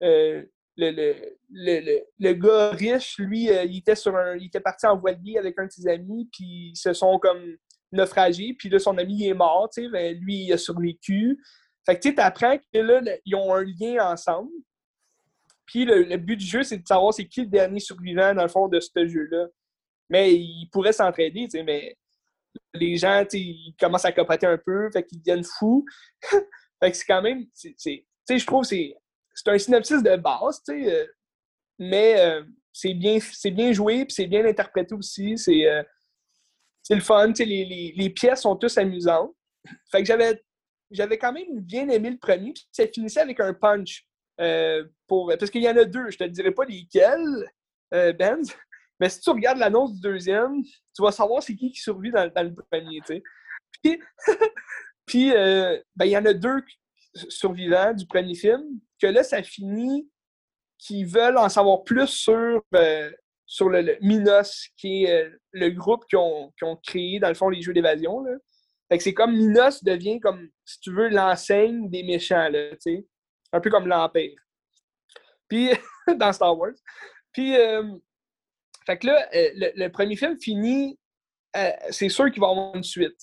le, le, le, gars riche, lui, euh, il, était sur un, il était parti en voilier avec un de ses amis, puis ils se sont comme naufragés, puis là, son ami est mort, tu sais, ben, lui, il a survécu. Fait que tu apprends que là, ils ont un lien ensemble. Puis le, but du jeu, c'est de savoir c'est qui le dernier survivant, dans le fond, de ce jeu-là. Mais ils pourraient s'entraider, tu sais, mais les gens, tu sais, ils commencent à capoter un peu, fait qu'ils deviennent fous. fait que c'est quand même, tu sais, je trouve c'est c'est un synopsis de base, tu sais, euh, mais euh, c'est bien, bien joué, puis c'est bien interprété aussi. C'est euh, le fun, les, les, pièces sont tous amusantes. Fait que j'avais j'avais quand même bien aimé le premier, puis ça finissait avec un punch. pour, parce qu'il y en a deux, je te dirai pas lesquels, Ben, mais si tu regardes l'annonce du deuxième, tu vas savoir c'est qui qui survit dans, le premier, tu sais. Puis, puis ben, il y en a deux survivants du premier film, que là, ça finit qu'ils veulent en savoir plus sur, euh, sur le, Minos, qui est euh, le groupe qui ont, créé, dans le fond, les jeux d'évasion. C'est comme Minos devient comme, si tu veux, l'enseigne des méchants, là, un peu comme l'Empire. Puis, dans Star Wars. Puis, euh, fait que là, le, premier film finit, c'est sûr qu'il va y avoir une suite,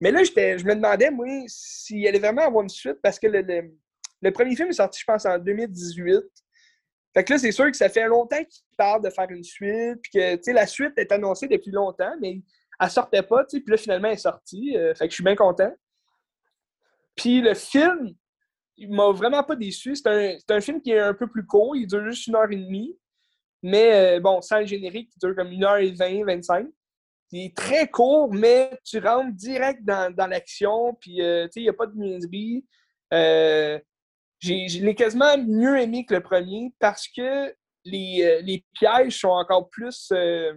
Mais là, je me demandais, moi, s'il allait vraiment avoir une suite, parce que le, premier film est sorti, je pense, en 2018. Fait que là, c'est sûr que ça fait longtemps qu'il parle de faire une suite, puis que, la suite est annoncée depuis longtemps, mais elle sortait pas, puis là, finalement, elle est sortie. Euh, fait que je suis bien content. Puis le film, il m'a vraiment pas déçu. C'est un, un, film qui est un peu plus court, il dure juste une heure et demie, mais euh, bon, sans le générique, il dure comme une heure et vingt, vingt-cinq. Il est très court, mais tu rentres direct dans, dans l'action, puis, euh, il n'y a pas de niaiserie je l'ai quasiment mieux aimé que le premier parce que les, euh, les pièges sont encore plus euh,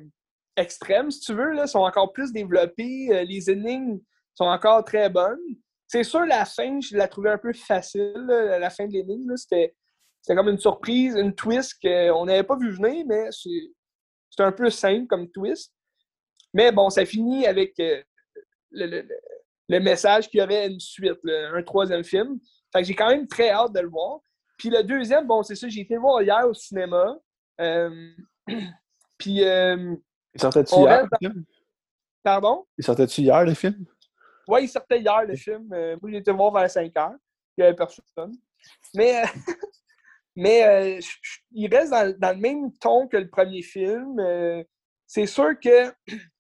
extrêmes, si tu veux, là, sont encore plus développés. Euh, les énigmes sont encore très bonnes. C'est sûr, la fin, je la trouvais un peu facile, la fin de l'énigme. C'était comme une surprise, une twist qu'on n'avait pas vu venir, mais c'est un peu simple comme twist. Mais bon, ça finit avec le, le, message qu'il y aurait une suite, un troisième film. Fait que j'ai quand même très hâte de le voir. Puis le deuxième, bon, c'est ça, j'ai été le voir hier au cinéma. Euh, puis. Euh, il sortait-tu hier, le film? Pardon? Il sortait-tu hier, le film? Oui, il sortait hier, le film. Euh, moi, j'ai été le voir vers 5 heures. Il n'y avait personne. Mais, Mais euh, il reste dans, le même ton que le premier film. Euh, c'est sûr que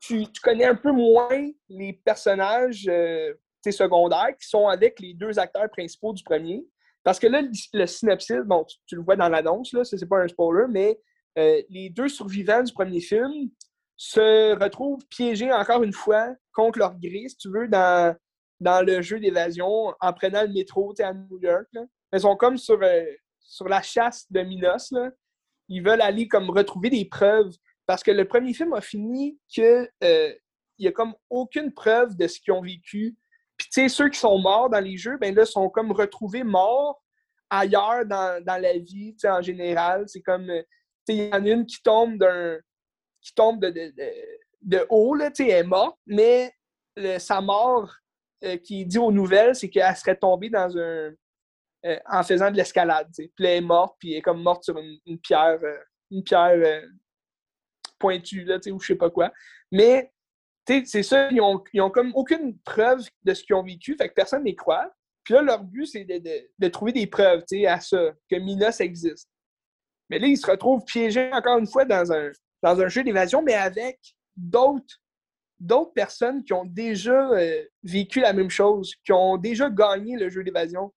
tu, connais un peu moins les personnages euh, secondaires qui sont avec les deux acteurs principaux du premier. Parce que là, le, synopsis, bon, tu, le vois dans l'annonce, là, c'est pas un spoiler, mais les deux survivants du premier film se retrouvent piégés encore une fois contre leur gré, si tu veux, dans, dans le jeu d'évasion en prenant le métro à New York. Ils sont comme sur, euh, sur la chasse de Minos. Ils veulent aller comme retrouver des preuves. Parce que le premier film a fini qu'il euh, n'y a comme aucune preuve de ce qu'ils ont vécu. Puis tu sais, ceux qui sont morts dans les jeux, ben là, sont comme retrouvés morts ailleurs dans, la vie, en général. C'est comme, euh, il y en a une qui tombe d'un qui tombe de, de, de, haut, là, elle est morte, mais sa mort euh, qui dit aux nouvelles, c'est qu'elle serait tombée dans un. Euh, en faisant de l'escalade. Puis elle est morte, puis elle est comme morte sur une, pierre, une pierre pointue, là, ou je sais pas quoi. Mais c'est ça, ils ont, ils ont, comme aucune preuve de ce qu'ils ont vécu, fait que personne n'y croit. Puis là, leur but, c'est de, de, de, trouver des preuves à ça, que Minos existe. Mais là, ils se retrouvent piégés encore une fois dans un, dans un jeu d'évasion, mais avec d'autres d'autres personnes qui ont déjà euh, vécu la même chose, qui ont déjà gagné le jeu d'évasion.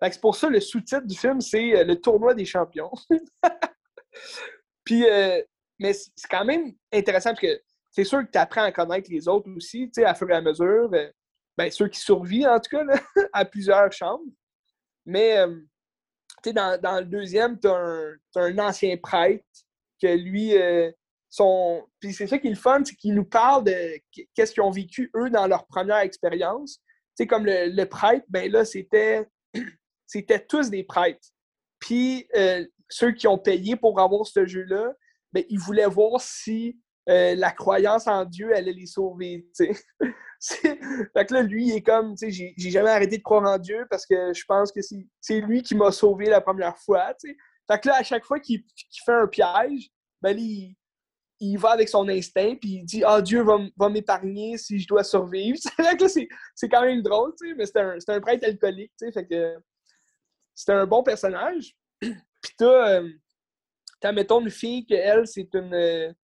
C'est pour ça le sous-titre du film, c'est euh, le tournoi des champions. Puis, euh, mais c'est quand même intéressant parce que c'est sûr que tu apprends à connaître les autres aussi, tu sais, à fur et à mesure. ben, ceux qui survivent, en tout cas, à plusieurs chambres. Mais, tu sais, dans, dans, le deuxième, tu as, un ancien prêtre que lui, puis c'est ça qui est le fun, c'est qu'ils nous parlent de qu'est-ce qu'ils ont vécu eux dans leur première expérience. C'est comme le, prêtre, ben là, c'était, c'était tous des prêtres. Puis euh, ceux qui ont payé pour avoir ce jeu-là, ben, ils voulaient voir si euh, la croyance en Dieu allait les sauver. fait que là, lui, il est comme, j'ai, jamais arrêté de croire en Dieu parce que je pense que c'est, lui qui m'a sauvé la première fois. Fait que là, à chaque fois qu'il, fait un piège, ben, il, il va avec son instinct, puis il dit Ah, Dieu va, m'épargner si je dois survivre. c'est quand même drôle, mais c'est un, un, prêtre alcoolique, fait que c'est un bon personnage. puis t'as, euh, mettons, une fille que elle, c'est une,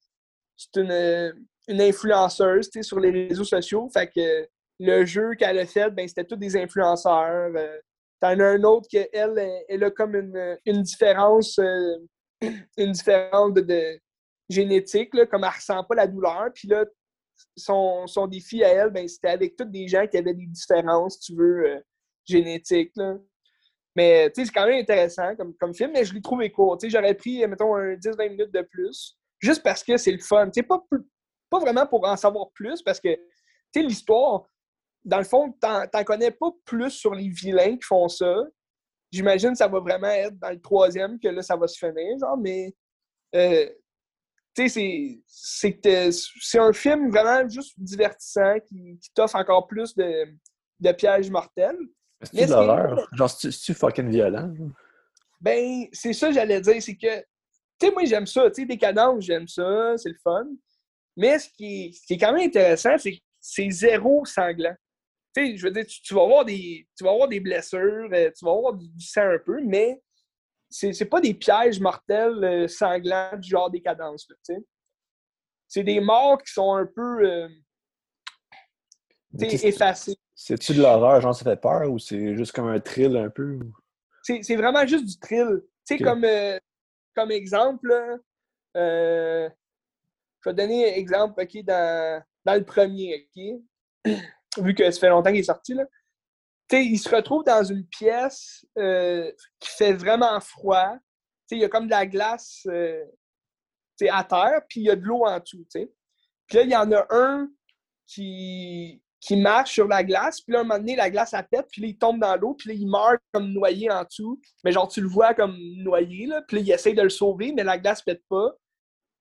c'est une, une influenceuse sur les réseaux sociaux. Fait que le jeu qu'elle a fait, ben, c'était tous des influenceurs. Euh, t'en as un autre qui, elle, elle a comme une, une différence, euh, une différence de génétique, là, comme elle ressent pas la douleur. Puis là, son, son défi à elle, ben, c'était avec tous des gens qui avaient des différences, tu veux, euh, génétiques. Là. Mais c'est quand même intéressant comme, comme film, mais je l'ai trouvé court. J'aurais pris, mettons, un 10-20 minutes de plus, juste parce que c'est le fun. Pas, pas vraiment pour en savoir plus, parce que l'histoire, dans le fond, t'en connais pas plus sur les vilains qui font ça. J'imagine que ça va vraiment être dans le troisième que là, ça va se finir, genre, mais euh, c'est un film vraiment juste divertissant qui, t'offre encore plus de, de pièges mortels. C'est de l'horreur? Genre, c'est-tu fucking violent? Ben, c'est ça j'allais dire, c'est que, tu sais, moi, j'aime ça, tu sais, des cadences, j'aime ça, c'est le fun. Mais ce qui est, qui est quand même intéressant, c'est que c'est zéro sanglant. Tu sais, je veux dire, tu, vas avoir des, tu vas avoir des blessures, euh, tu vas avoir du sang un peu, mais c'est pas des pièges mortels euh, sanglants du genre des cadences. C'est des morts qui sont un peu euh, effacés. C'est-tu de l'horreur, genre ça fait peur ou c'est juste comme un thrill un peu? C'est vraiment juste du thrill. Tu sais, comme, euh, comme exemple, je vais donner un exemple dans, dans le premier, OK? Vu que ça fait longtemps qu'il est sorti, là il se retrouve dans une pièce euh, qui fait vraiment froid. Il y a comme de la glace euh, à terre, puis il y a de l'eau en dessous. Puis là, il y en a un qui, qui marche sur la glace, puis là, un moment donné, la glace, elle pète, puis là, il tombe dans l'eau, puis là, il meurt comme noyé en dessous. Mais genre, tu le vois comme noyé, là, puis là, il essaie de le sauver, mais la glace pète pas.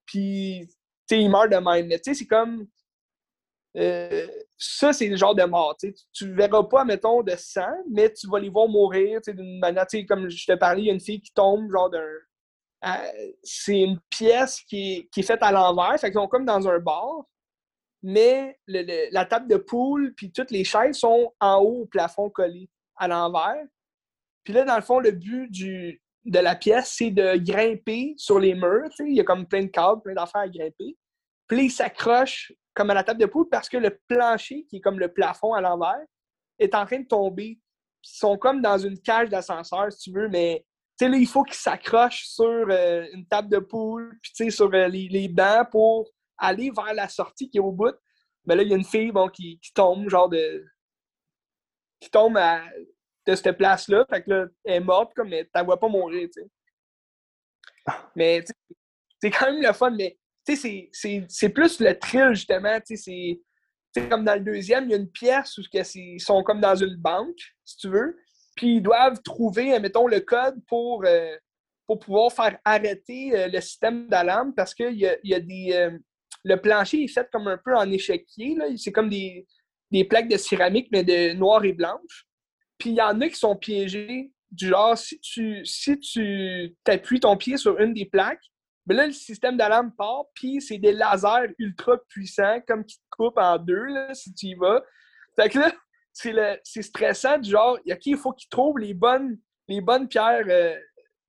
Puis, tu sais, il meurt de même. Mais tu sais, c'est comme euh, ça, c'est le genre de mort. Tu ne verras pas, mettons, de sang, mais tu vas les voir mourir d'une manière. Comme je te parlais, il y a une fille qui tombe, genre d'un. Euh, c'est une pièce qui est, faite à l'envers. Fait qu'ils sont comme dans un bar, mais la table de poule puis toutes les chaises sont en haut au plafond collé à l'envers. Puis là, dans le fond, le but de la pièce, c'est de grimper sur les murs. Il y a comme plein de câbles, plein d'affaires à grimper. Puis il s'accroche comme à la table de poule parce que le plancher, qui est comme le plafond à l'envers, est en train de tomber. Ils sont comme dans une cage d'ascenseur, si tu veux, mais là, il faut qu'ils s'accrochent sur euh, une table de poule, puis sur euh, les, bancs pour aller vers la sortie qui est au bout. Mais là, il y a une fille qui, tombe, genre de. qui tombe à, de cette place-là. Fait que là, elle est morte, comme, mais t'en vois pas mourir, tu sais. Mais, c'est quand même le fun, mais, c'est plus le thrill, justement, c'est comme dans le deuxième, il y a une pièce où ils sont comme dans une banque, si tu veux, puis ils doivent trouver, mettons, le code pour, euh, pour pouvoir faire arrêter euh, le système d'alarme parce qu'il y a, y a des. Euh, le plancher est fait comme un peu en échiquier, c'est comme des, plaques de céramique, mais de noir et blanche. Puis il y en a qui sont piégés, du genre, si tu si tu t'appuies ton pied sur une des plaques, mais ben là, le système d'alarme part, puis c'est des lasers ultra puissants, comme qui te coupent en deux, là, si tu y vas. Fait que là, c'est stressant, du genre, il faut qu'ils trouvent les bonnes, les bonnes pierres euh,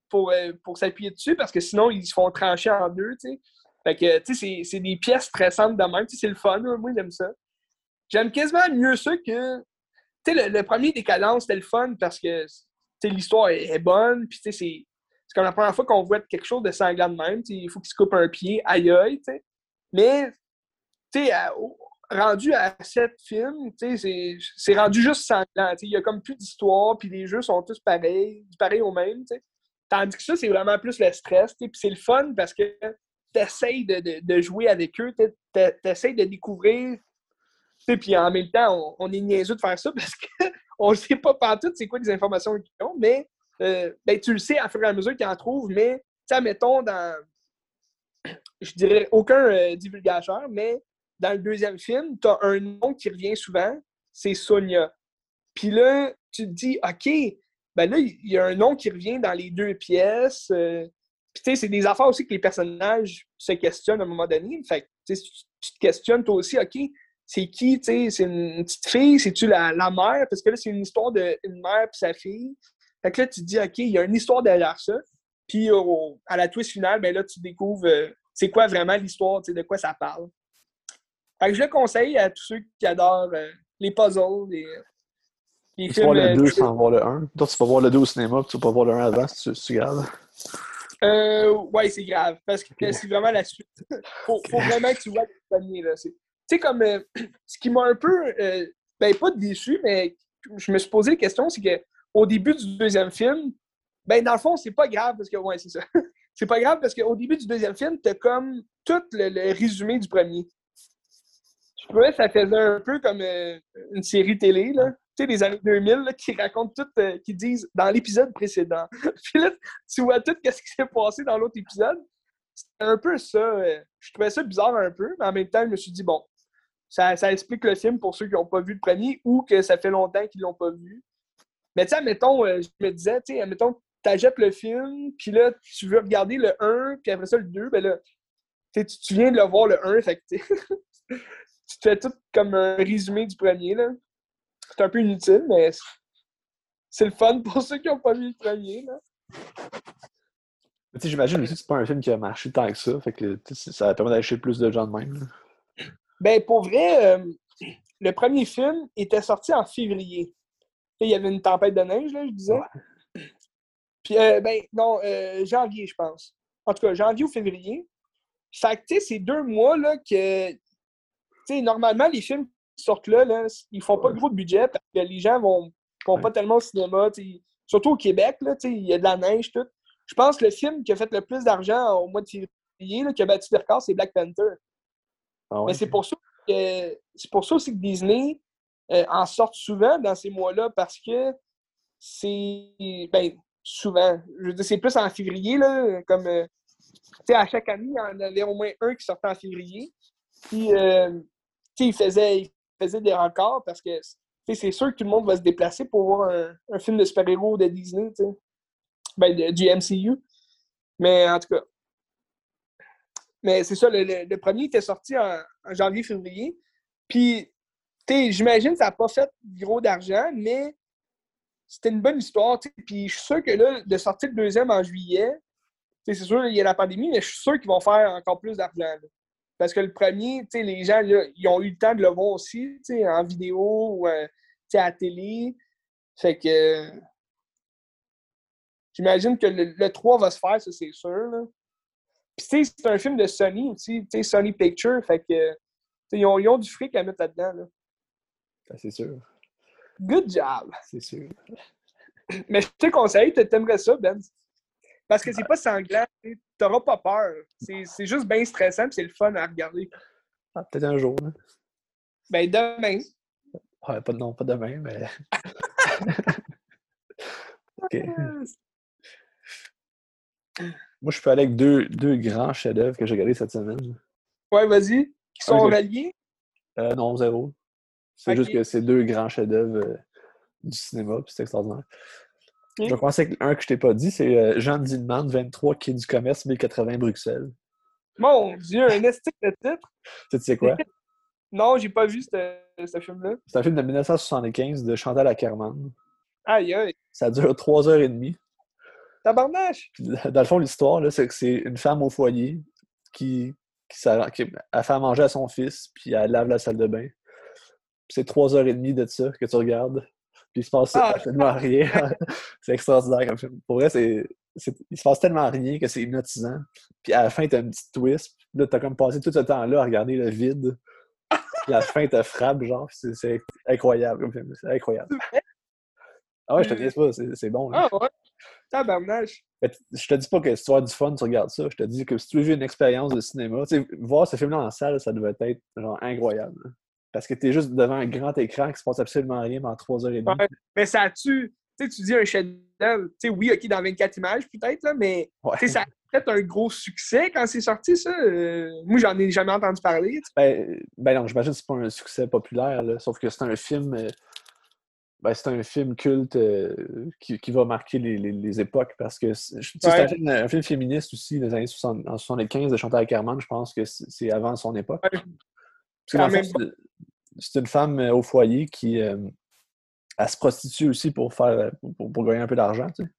pour, euh, pour s'appuyer dessus, parce que sinon, ils se font trancher en deux, tu sais. Fait que, tu sais, c'est des pièces stressantes de même, c'est le fun, moi, j'aime ça. J'aime quasiment mieux ça que tu sais, le, premier Décadence, c'était le fun parce que l'histoire est, bonne, puis c'est comme la première fois qu'on voit quelque chose de sanglant de même. Il faut qu'il se coupe un pied, aïe aïe. sais. Mais sais, rendu à sept films, c'est rendu juste sanglant. Il y a comme plus d'histoire, puis les jeux sont tous pareils, pareils au même. sais. Tandis que ça, c'est vraiment plus le stress. Puis c'est le fun parce que tu essaies de, de, jouer avec eux, tu essaies de découvrir puis en même temps, on, est niaiseux de faire ça parce qu'on ne sait pas partout c'est quoi les informations qu'ils ont, mais euh, ben, tu le sais à fur et à mesure qu'ils en trouvent, mais mettons dans, je dirais aucun euh, divulgateur, mais dans le deuxième film, tu as un nom qui revient souvent, c'est Sonia. Puis là, tu te dis, OK, ben là, il y a un nom qui revient dans les deux pièces. Euh, puis tu sais, c'est des affaires aussi que les personnages se questionnent à un moment donné. Fait tu te questionnes toi aussi, OK, c'est qui, tu sais, c'est une petite fille, c'est-tu la, mère? Parce que là, c'est une histoire d'une mère et sa fille. Fait que là, tu te dis, OK, il y a une histoire derrière ça. Puis à la twist finale, ben là, tu découvres euh, c'est quoi vraiment l'histoire, de quoi ça parle. Fait que je le conseille à tous ceux qui adorent euh, les puzzles, les, les tu films. Tu voir le 2 euh, sans voir le 1. Toi, tu vas voir le 2 au cinéma, puis tu vas pas voir le 1 avant si tu, regardes. Euh, ouais, c'est grave, parce que c'est vraiment la suite. faut, faut vraiment que tu vois le premier, là sais, comme euh, ce qui m'a un peu, euh, ben pas déçu, mais je me suis posé la question, c'est qu'au début du deuxième film, ben dans le fond, c'est pas grave parce que, ouais, c'est ça. c'est pas grave parce qu'au début du deuxième film, t'as comme tout le, résumé du premier. Je trouvais que ça faisait un peu comme euh, une série télé, là. Tu sais, des années 2000, qui racontent tout, qui disent dans l'épisode précédent. Puis là, tu vois tout ce qui s'est passé dans l'autre épisode. C'est un peu ça. je trouvais ça bizarre un peu, mais en même temps, je me suis dit, bon, ça, explique le film pour ceux qui n'ont pas vu le premier ou que ça fait longtemps qu'ils ne l'ont pas vu. Mais tu sais, mettons, euh, je me disais, tu sais, mettons, tu achètes le film, puis là, tu veux regarder le 1, puis après ça, le 2, ben là, tu, tu viens de le voir le 1, fait que tu te fais tout comme un résumé du premier, là. C'est un peu inutile, mais c'est le fun pour ceux qui n'ont pas vu le premier, là. J'imagine aussi que c'est pas un film qui a marché tant que ça, fait que ça permet d'aller plus de gens de même. Ben, pour vrai, euh, le premier film était sorti en février. il y avait une tempête de neige, là, je disais. Puis, euh, ben, non, euh, janvier, je pense. En tout cas, janvier ou février. Fait que, tu sais, c'est deux mois, là, que. Tu sais, normalement, les films qui sortent là, ils font pas de gros budget parce que les gens vont, vont pas tellement au cinéma. Surtout au Québec, il y a de la neige, tout. Je pense que le film qui a fait le plus d'argent au mois de février, là, qui a battu le record, c'est Black Panther. Ah Mais c'est pour ça que c'est pour ça aussi que Disney euh, en sort souvent dans ces mois-là parce que c'est ben souvent. Je veux dire, c'est plus en février, là, comme euh, à chaque année, il y en avait au moins un qui sortait en février. Puis euh, il faisait, il faisait des records parce que c'est sûr que tout le monde va se déplacer pour voir un, film de super-héros de Disney, ben, du MCU. Mais en tout cas, mais c'est ça, le, premier était sorti en, janvier-février. Puis, j'imagine que ça n'a pas fait gros d'argent, mais c'était une bonne histoire. Puis je suis sûr que là, de sortir le deuxième en juillet, c'est sûr, il y a la pandémie, mais je suis sûr qu'ils vont faire encore plus d'argent. Parce que le premier, les gens, là, ils ont eu le temps de le voir aussi, en vidéo ou euh, à la télé. Fait que. J'imagine que le, 3 va se faire, ça, c'est sûr. Puis, tu sais, c'est un film de Sony aussi, tu sais, Sony Pictures. Fait que. Ils ont, ils ont, du fric à mettre là-dedans. Là. Ben, c'est sûr. Good job. C'est sûr. Mais je te conseille, t'aimerais ça, Ben. Parce que c'est pas sanglant, t'auras pas peur. C'est juste bien stressant c'est le fun à regarder. Ah, peut-être un jour. Ben demain. Ouais, pas, non, pas demain, mais. OK. Moi, je peux aller avec deux, deux grands chefs-d'œuvre que j'ai regardés cette semaine. Ouais, vas-y. Qui sont reliés? Euh, non, zéro. C'est juste que c'est deux grands chefs-d'œuvre euh, du cinéma, puis c'est extraordinaire. Je vais commencer avec un que je t'ai pas dit, c'est euh, Jean Dinman, 23, qui est du commerce, 1080 Bruxelles. Mon Dieu, un esthétique de titre! Tu sais quoi? Non, j'ai pas vu ce, film-là. C'est un film de 1975 de Chantal Ackerman. Aïe, aïe. Ça dure trois heures et demie. Tabarnache! Dans le fond, l'histoire, c'est que c'est une femme au foyer qui, qui, qui, a fait manger à son fils, puis elle lave la salle de bain c'est trois heures et demie de ça que tu regardes. Puis il se passe ah, absolument rien. c'est extraordinaire comme film. Pour vrai, c'est, il se passe tellement rien que c'est hypnotisant. Puis à la fin, t'as un petit twist. Là, t'as comme passé tout ce temps-là à regarder le vide. Puis à la fin, te frappe, genre. C'est, incroyable comme film. C'est incroyable. Ah ouais, je te dis pas, c'est, bon. Ah ouais? Tabarnage. Je te dis pas que si tu as du fun, tu regardes ça. Je te dis que si tu veux vivre une expérience de cinéma, voir ce film-là en salle, ça devait être genre incroyable. Parce que tu es juste devant un grand écran qui se passe absolument rien pendant trois heures et demie. mais ça a-tu. Tu tu dis un chef-d'œuvre, tu sais, oui, OK, dans 24 images peut-être, mais ça a peut-être un gros succès quand c'est sorti, ça. Euh, moi, j'en ai jamais entendu parler. Ben, ben, non, j'imagine que c'est pas un succès populaire, là, sauf que c'est un film. Euh, ben, c'est un film culte euh, qui, qui, va marquer les, les, époques parce que c'est un, film féministe aussi des années 60, en 75 de Chantal Ackerman. Je pense que c'est avant son époque c'est une femme euh, au foyer qui euh, elle se prostitue aussi pour faire euh, pour, gagner un peu d'argent, tu sais.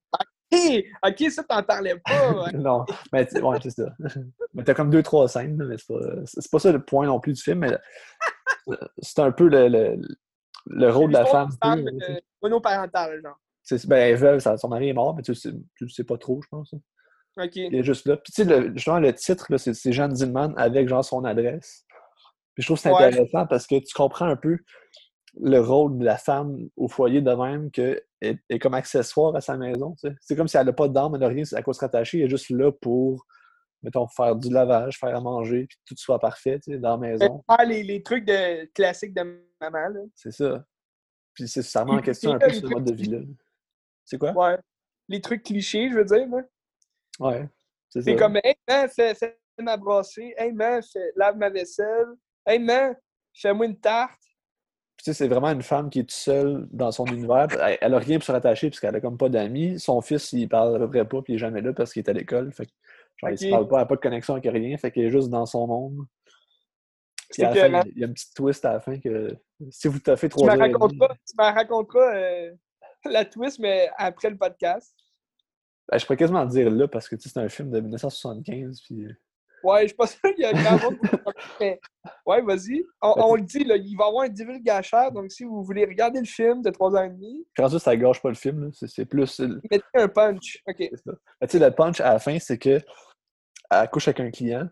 OK, ça, t'en parlais pas. non, mais ouais, c'est ça. mais t'as comme deux, trois scènes, mais c'est pas, pas ça le point non plus du film, mais c'est un peu le, le, le rôle de la femme. femme monoparentale, genre. Ben, elle veut, son mari est mort, mais tu sais, tu sais pas trop, je pense. OK. Il est juste là. Puis, tu sais, justement, le titre, c'est Jeanne Dillman avec, genre, son adresse je trouve que c'est intéressant parce que tu comprends un peu le rôle de la femme au foyer de même qu'elle est, comme accessoire à sa maison. C'est comme si elle n'a pas d'âme, elle n'a rien à quoi se rattacher, elle est juste là pour, mettons, faire du lavage, faire à manger, puis que tout soit parfait dans la maison. Faire les, les trucs de, classiques de maman. C'est ça. Puis c'est ça en question un peu ce mode de vie-là. C'est quoi? Ouais. Les trucs clichés, je veux dire. Là. Ouais. C'est comme, hey, man, fais, fais ma brassée. Hey, man, lave ma vaisselle. Hey man, fais-moi une tarte. Tu sais, c'est vraiment une femme qui est toute seule dans son univers. Elle, n'a rien pour se rattacher parce qu'elle a comme pas d'amis. Son fils, il parle à peu près pas puis il est jamais là parce qu'il est à l'école. Fait genre, il se parle pas, elle n'a pas de connexion avec rien. Fait qu'il est juste dans son monde. Puis à la fin, il y a un petit twist à la fin que si vous fait trois tu heures. Racontes pas, tu me raconteras euh, la twist, mais après le podcast. Ben, je pourrais quasiment le dire là parce que c'est un film de 1975. Puis Ouais, je suis pas sûr qu'il y a grand monde mais... Ouais, vas-y. On, le dit, là, il va y avoir un divulgateur, donc si vous voulez regarder le film de 3 ans et demi. Quand ça, ça gâche pas le film, c'est plus. Mettez un punch. OK. Tu sais, le punch à la fin, c'est que elle couche avec un client.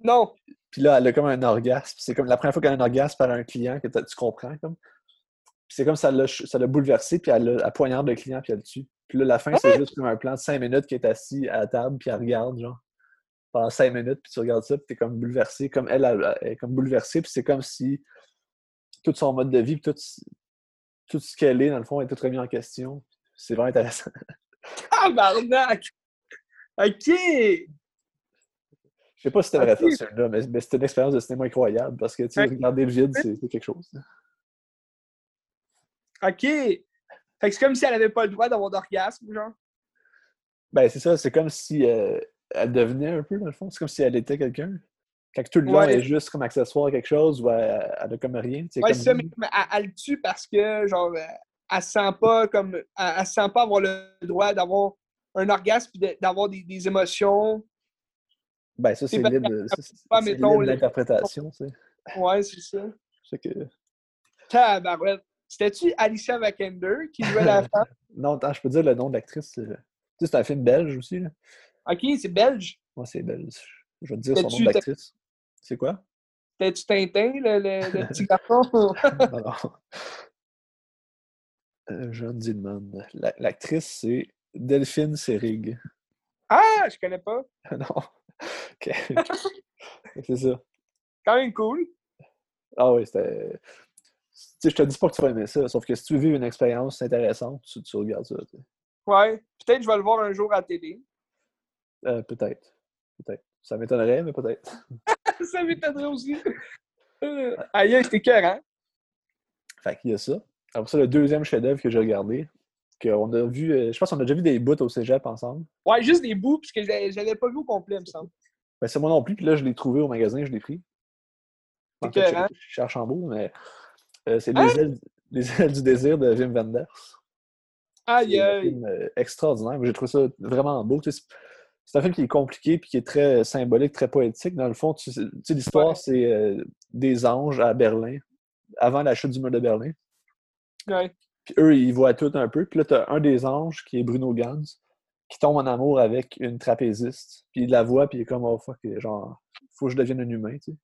Non. Puis là, elle a comme un orgasme. C'est comme la première fois qu'elle a un orgasme par un client que tu comprends comme. Puis c'est comme ça l'a bouleversé, puis elle, a, poignarde le client, puis elle le tue. Puis là, la fin, c'est juste comme un plan de 5 minutes qui est assis à la table, puis elle regarde, genre pendant cinq minutes, puis tu regardes ça, puis t'es comme bouleversé, comme elle, elle, est comme bouleversée, puis c'est comme si tout son mode de vie, tout, tout ce qu'elle est, dans le fond, est tout remis en question. C'est vraiment intéressant. Ah, barnac! OK! Je sais pas si c'était vrai ça, celui-là, mais, mais c'était une expérience de cinéma incroyable parce que, tu sais, regarder le vide, c'est quelque chose. OK! Fait que c'est comme si elle avait pas le droit d'avoir d'orgasme, genre? Ben, c'est ça, c'est comme si euh, elle devenait un peu, dans le fond. C'est comme si elle était quelqu'un. Quand tout le long, elle est juste comme accessoire à quelque chose ou elle, a comme rien. Ouais, comme... ça, mais, elle, le tue parce que, genre, elle se sent pas comme. Elle, se sent pas avoir le droit d'avoir un orgasme et d'avoir des, des, émotions. Ben, ça, c'est libre, de l'interprétation, tu sais. Ouais, c'est ça. C'est que. Tabarouette. C'était-tu Alicia Vikander qui jouait la femme? non, attends, je peux dire le nom de l'actrice. Tu sais, c'est un film belge aussi. Là. Ok, c'est belge. Ouais, c'est belge. Je vais te dire son nom d'actrice. C'est quoi? T'es-tu Tintin, le, le, petit garçon? non, Euh, Jeanne Dillman. L'actrice, c'est Delphine Serig. Ah, je connais pas. non. OK. c'est ça. Quand même cool. Ah oui, c'était. Tu sais, je te dis pas que tu vas aimer ça, sauf que si tu veux une expérience intéressante, tu, tu regardes ça. Ouais. Peut-être que je vais le voir un jour à la télé. Euh, peut-être. Peut-être. Ça m'étonnerait, mais peut-être. ça m'étonnerait aussi. Euh, aïe, c'était cœur, hein? Fait qu'il y a ça. Après ça, le deuxième chef-d'œuvre que j'ai regardé, qu'on a vu, euh, je pense qu'on a déjà vu des bouts au cégep ensemble. Ouais, juste des bouts, parce que je l'avais pas vu au complet, il me semble. Ben, c'est moi non plus, puis là, je l'ai trouvé au magasin, je l'ai pris. C'est que, je, cherche en beau, mais euh, c'est hein? les, ailes, les ailes du désir de Wim Wenders. Aïe, aïe! un film extraordinaire. J'ai trouvé ça vraiment beau. C'est un film qui est compliqué puis qui est très symbolique, très poétique. Dans le fond, tu sais, l'histoire, c'est des anges à Berlin, avant la chute du mur de Berlin. Puis eux, ils voient tout un peu. Puis là, t'as un des anges, qui est Bruno Gans, qui tombe en amour avec une trapéziste. Puis il la voit, puis il est comme, oh fuck, genre, faut que je devienne un humain, tu sais.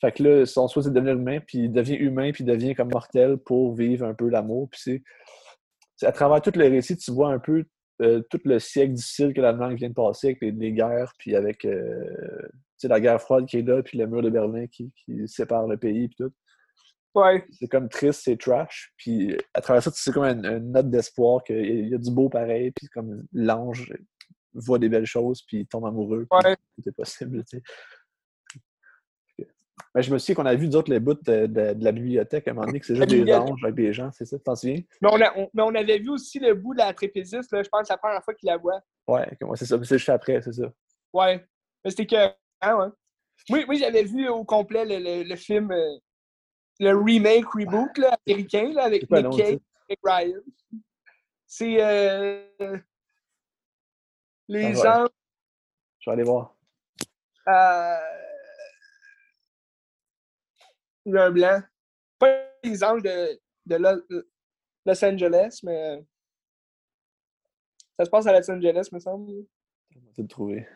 Fait que là, son souhait, c'est de devenir humain, puis il devient humain, puis il devient comme mortel pour vivre un peu l'amour. Puis c'est à travers tout le récit, tu vois un peu euh, tout le siècle difficile que l'Allemagne vient de passer avec les, guerres, puis avec euh, la guerre froide qui est là, puis le mur de Berlin qui, qui sépare le pays, puis tout. C'est comme triste, c'est trash. Puis à travers ça, c'est comme une, note d'espoir qu'il y a du beau pareil. Puis comme l'ange voit des belles choses, puis il tombe amoureux. Ouais. Tout est possible, tu sais. Mais je me souviens qu'on a vu d'autres les bouts de, la bibliothèque à un moment donné, que c'est juste des anges avec des gens, c'est ça? Tu t'en souviens? Mais on, mais on, avait vu aussi le bout de la trépéziste, là, je pense, la première fois qu'il la voit. Ouais, c'est ça. C'est juste après, c'est ça. Ouais. Mais c'était que. Hein, ouais. Oui, oui j'avais vu au complet le, le, film euh, le remake, reboot là, américain là, avec Nick Cage et Ryan. C'est euh, les gens. Je vais aller voir. Euh, un blanc. Pas les anges de, de Los Angeles, mais ça se passe à Los Angeles, me semble. On va le trouver.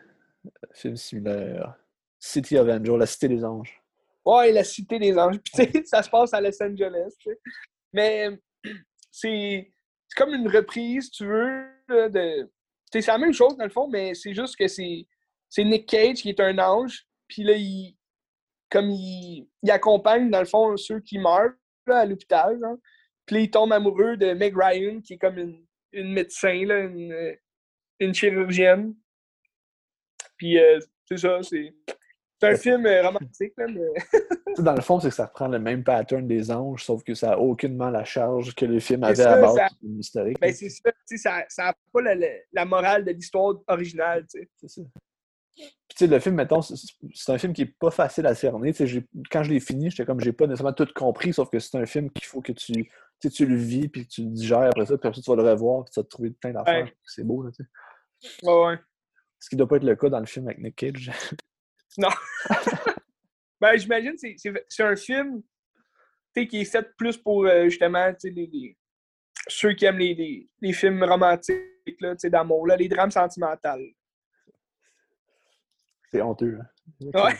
Film similaire. City of Angels, la cité des anges. Ouais, la cité des anges. Puis, ça se passe à Los Angeles. Mais c'est comme une reprise, tu veux, de. C'est la même chose, dans le fond, mais c'est juste que c'est Nick Cage qui est un ange. Puis là, il, comme il, il, accompagne, dans le fond, ceux qui meurent à l'hôpital. Puis il tombe amoureux de Meg Ryan, qui est comme une, une médecin, là, une, une chirurgienne. Puis euh, c'est ça, c'est. C'est un film euh, romantique, là, mais. dans le fond, c'est que ça reprend le même pattern des anges, sauf que ça n'a aucunement la charge que le film avait à base historique. Ben, c'est ça, ça n'a pas la, la, morale de l'histoire originale. C'est ça. Puis, le film, mettons, c'est un film qui n'est pas facile à cerner. Quand je l'ai fini, j'étais comme, j'ai pas nécessairement tout compris, sauf que c'est un film qu'il faut que tu, tu le vis, puis que tu le digères après ça, puis après ça, tu vas le revoir, puis tu vas te trouver plein d'affaires. C'est beau, là, tu sais. Ouais, ouais. Ce qui ne doit pas être le cas dans le film avec Nick Cage. Non. ben, j'imagine que c'est un film qui est fait plus pour euh, justement les, ceux qui aiment les, les, films romantiques d'amour, les drames sentimentaux. C'est honteux. Hein? Ouais.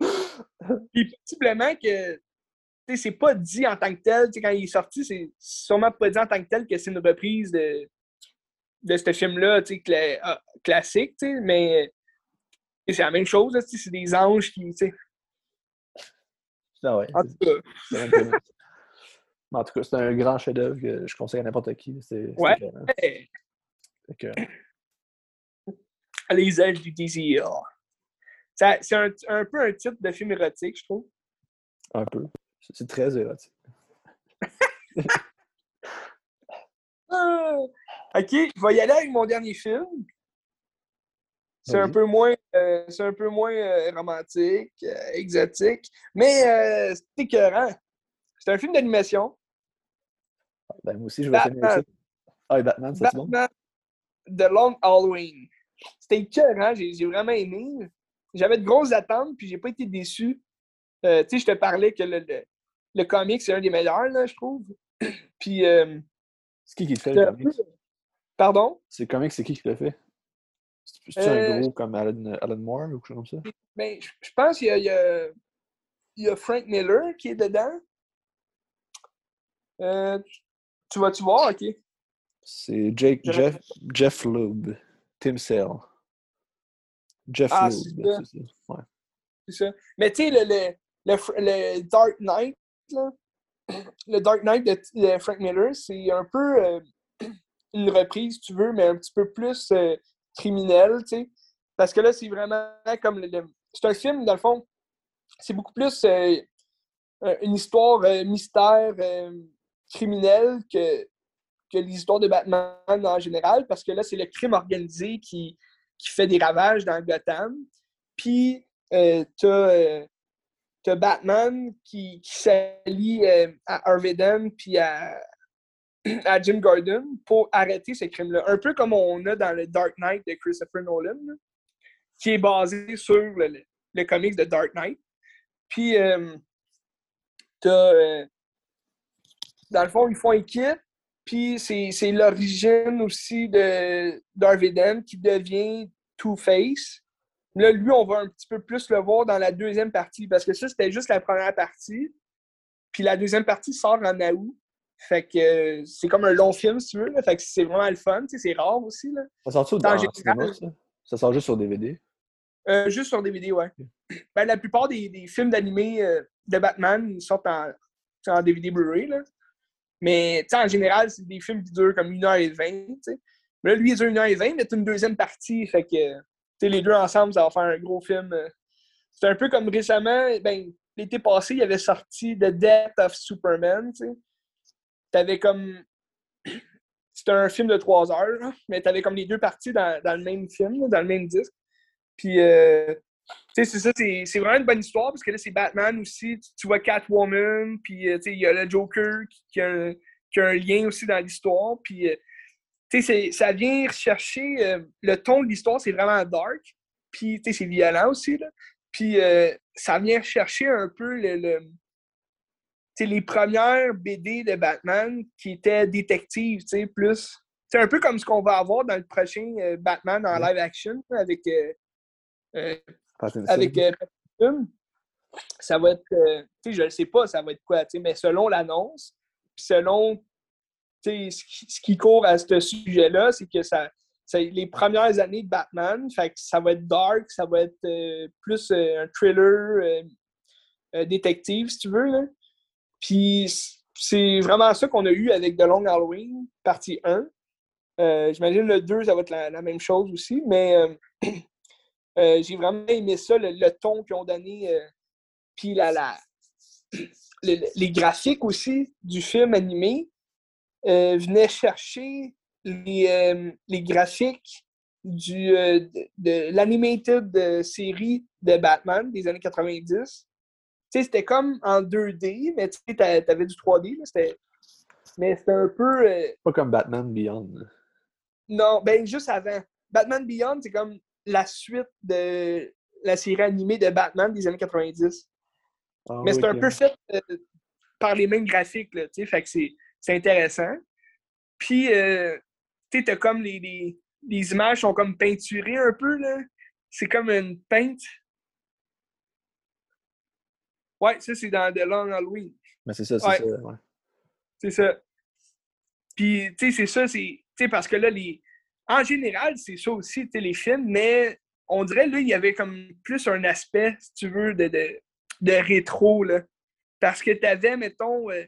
Puis possiblement que c'est pas dit en tant que tel. Quand il est sorti, c'est sûrement pas dit en tant que tel que c'est une reprise de, de ce film-là cla ah, classique, mais c'est la même chose, c'est des anges qui. Ah ouais. En tout cas. en tout cas, c'est un grand chef-d'œuvre que je conseille à n'importe qui. Ouais. Les ailes du désir. C'est un, un, peu un titre de film érotique, je trouve. Un peu. C'est très érotique. Ah! ok, je vais y aller avec mon dernier film. C'est un peu moins, euh, c'est un peu moins euh, romantique, euh, exotique, mais c'est écœurant. C'est un film d'animation. Ben, moi aussi, je vais ça. Ah, Batman, c'est bon? The Long Halloween. C'était cœur, hein? J'ai vraiment aimé. J'avais de grosses attentes, puis j'ai pas été déçu. Euh, tu sais, je te parlais que le, le, comic, c'est un des meilleurs, là, je trouve. puis. Euh, c'est qui qui le fait, le comic? Pardon? C'est le comic, c'est qui qui le fait? C'est un euh, gros comme Alan, Alan, Moore ou quelque chose comme ça? Ben, je pense qu'il y, a, y a Frank Miller qui est dedans. tu vas-tu voir, ok? C'est Jake, Jeff, Jeff Lube, Tim Sale. Jeff ah, c'est ça. Mais tu sais, le, le, le, Dark Knight, là, le Dark Knight de, Frank Miller, c'est un peu euh, une reprise, si tu veux, mais un petit peu plus euh, criminel, tu sais. Parce que là, c'est vraiment comme le, c'est un film, dans le fond, c'est beaucoup plus euh, une histoire mystère criminelle que que l'histoire de Batman en général, parce que là, c'est le crime organisé qui, qui fait des ravages dans Gotham. Puis, euh, tu as, euh, Batman qui, s'allie euh, à Harvey Dent puis à, à Jim Gordon pour arrêter ces crimes-là. Un peu comme on a dans le Dark Knight de Christopher Nolan, qui est basé sur le, le, comics de Dark Knight. Puis, tu as dans le fond, ils font équipe, puis c'est l'origine aussi de Dent qui devient Two-Face. Là, lui, on va un petit peu plus le voir dans la deuxième partie, parce que ça, c'était juste la première partie. Puis la deuxième partie sort en août. Fait que c'est comme un long film, si tu veux. Fait que c'est vraiment le fun. C'est rare aussi. Là. Ça sort dans, général, ça? ça? sort juste sur DVD? Euh, juste sur DVD, ouais. Ben, la plupart des, des films d'animé euh, de Batman sortent en, en DVD Blu-ray. Mais en général, c'est des films qui durent comme 1h20. Mais là, lui, il dure 1h20, mais c'est une deuxième partie. Fait que les deux ensemble, ça va faire un gros film. Euh. C'est un peu comme récemment, ben, l'été passé, il avait sorti The Death of Superman. T'avais comme. C'était un film de trois heures, mais t'avais comme les deux parties dans, dans, le même film, dans le même disque. Puis, euh, c'est ça, c'est vraiment une bonne histoire parce que là, c'est Batman aussi. Tu, vois Catwoman, puis euh, il y a le Joker qui, a un, qui, a un, lien aussi dans l'histoire. Puis, euh, ça vient rechercher euh, le ton de l'histoire, c'est vraiment dark. Puis, c'est violent aussi. Là. Puis, ça vient rechercher un peu le, les premières BD de Batman qui étaient détectives, plus. C'est un peu comme ce qu'on va avoir dans le prochain Batman en live action avec avec euh, ça va être, euh, tu sais, je ne sais pas, ça va être quoi, mais selon l'annonce, selon ce qui court à ce sujet-là, c'est que ça, c'est les premières années de Batman, fait que ça va être dark, ça va être euh, plus un thriller détective, si tu veux. Là. Puis c'est vraiment ça qu'on a eu avec The Long Halloween, partie 1. J'imagine le 2, ça va être la même chose aussi, mais euh, j'ai vraiment aimé ça, le, ton qu'ils ont donné. Euh, puis la, les graphiques aussi du film animé euh, venaient chercher les, les graphiques du, de, l'animated série de Batman des années 90. c'était comme en 2D, mais tu avais du 3D. mais c'était un peu. Pas comme Batman Beyond. Non, ben juste avant. Batman Beyond, c'est comme la suite de la série animée de Batman des années 90. Ah Mais c'est un peu fait euh, par les mêmes graphiques, là, fait que c'est intéressant. Puis, euh, tu sais, comme les, les, les, images sont comme peinturées un peu, là. C'est comme une peinte. Ouais, ça, c'est dans The Long Halloween. Mais c'est ça, c'est ça, ouais. C'est ça. Puis, tu sais, c'est ça, c'est... Tu sais, parce que là, les, en général, c'est ça aussi, les films, mais on dirait, là, il y avait comme plus un aspect, si tu veux, de, de, rétro, là. Parce que tu avais, mettons, euh,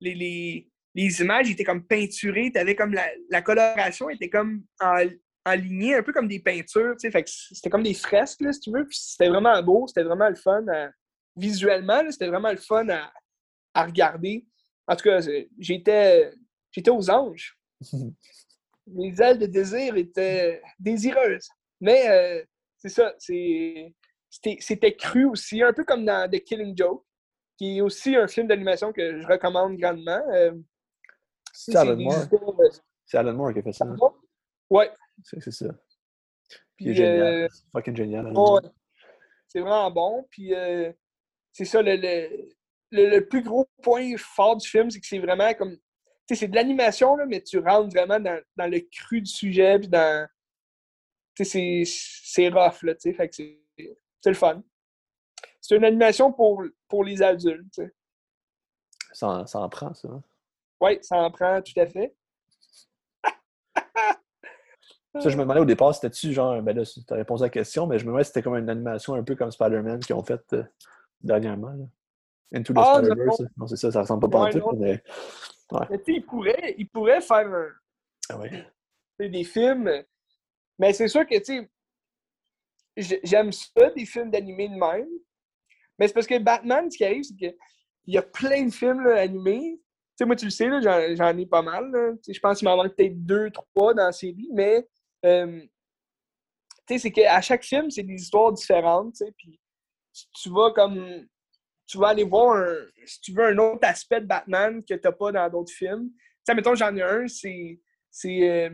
les, les, les, images étaient comme peinturées, tu avais comme la, la, coloration était comme en, lignée, un peu comme des peintures, tu sais, fait que c'était comme des fresques, là, si tu veux, c'était vraiment beau, c'était vraiment le fun, visuellement, c'était vraiment le fun à, à regarder. En tout cas, j'étais j'étais aux anges. mes ailes de désir étaient désireuses. Mais euh, c'est ça, c'était cru aussi, un peu comme dans The Killing Joke, qui est aussi un film d'animation que je recommande grandement. Euh, C'est Alan Moore. C'est Alan Moore qui a fait ça. Ouais. C'est ça. Puis il est génial. C'est fucking génial. C'est vraiment bon. Puis c'est ça, le, le, le, plus gros point fort du film, c'est que c'est vraiment comme. C'est de l'animation, mais tu rentres vraiment dans, dans, le cru du sujet, puis dans. Tu sais, c'est rough, là, tu sais. C'est le fun. C'est une animation pour, pour les adultes, tu sais. Ça, ça en prend, ça. Hein? Oui, ça en prend, tout à fait. Ça, je me demandais au départ, c'était-tu genre, ben là, tu as répondu à la question, mais je me demandais si c'était comme une animation un peu comme Spider-Man qu'ils ont fait euh, dernièrement. Là. Into the ah, Spider-Verse. Non, c'est ça, ça ressemble pas ouais, tout, mais. Ouais. Mais tu sais, il pourrait, il pourrait faire un, ah des films. Mais c'est sûr que, tu sais, j'aime ça, des films d'animé de même. Mais c'est parce que Batman, ce qui arrive, c'est qu'il y a plein de films là, animés. Tu sais, moi, tu le sais, j'en ai pas mal. Je pense qu'il m'en manque peut-être deux, trois dans la série, mais euh, tu sais, c'est qu'à chaque film, c'est des histoires différentes, puis tu vas comme tu vas aller voir, un, si tu veux, un autre aspect de Batman que tu n'as pas dans d'autres films. Tu sais, mettons, j'en ai un, c'est euh,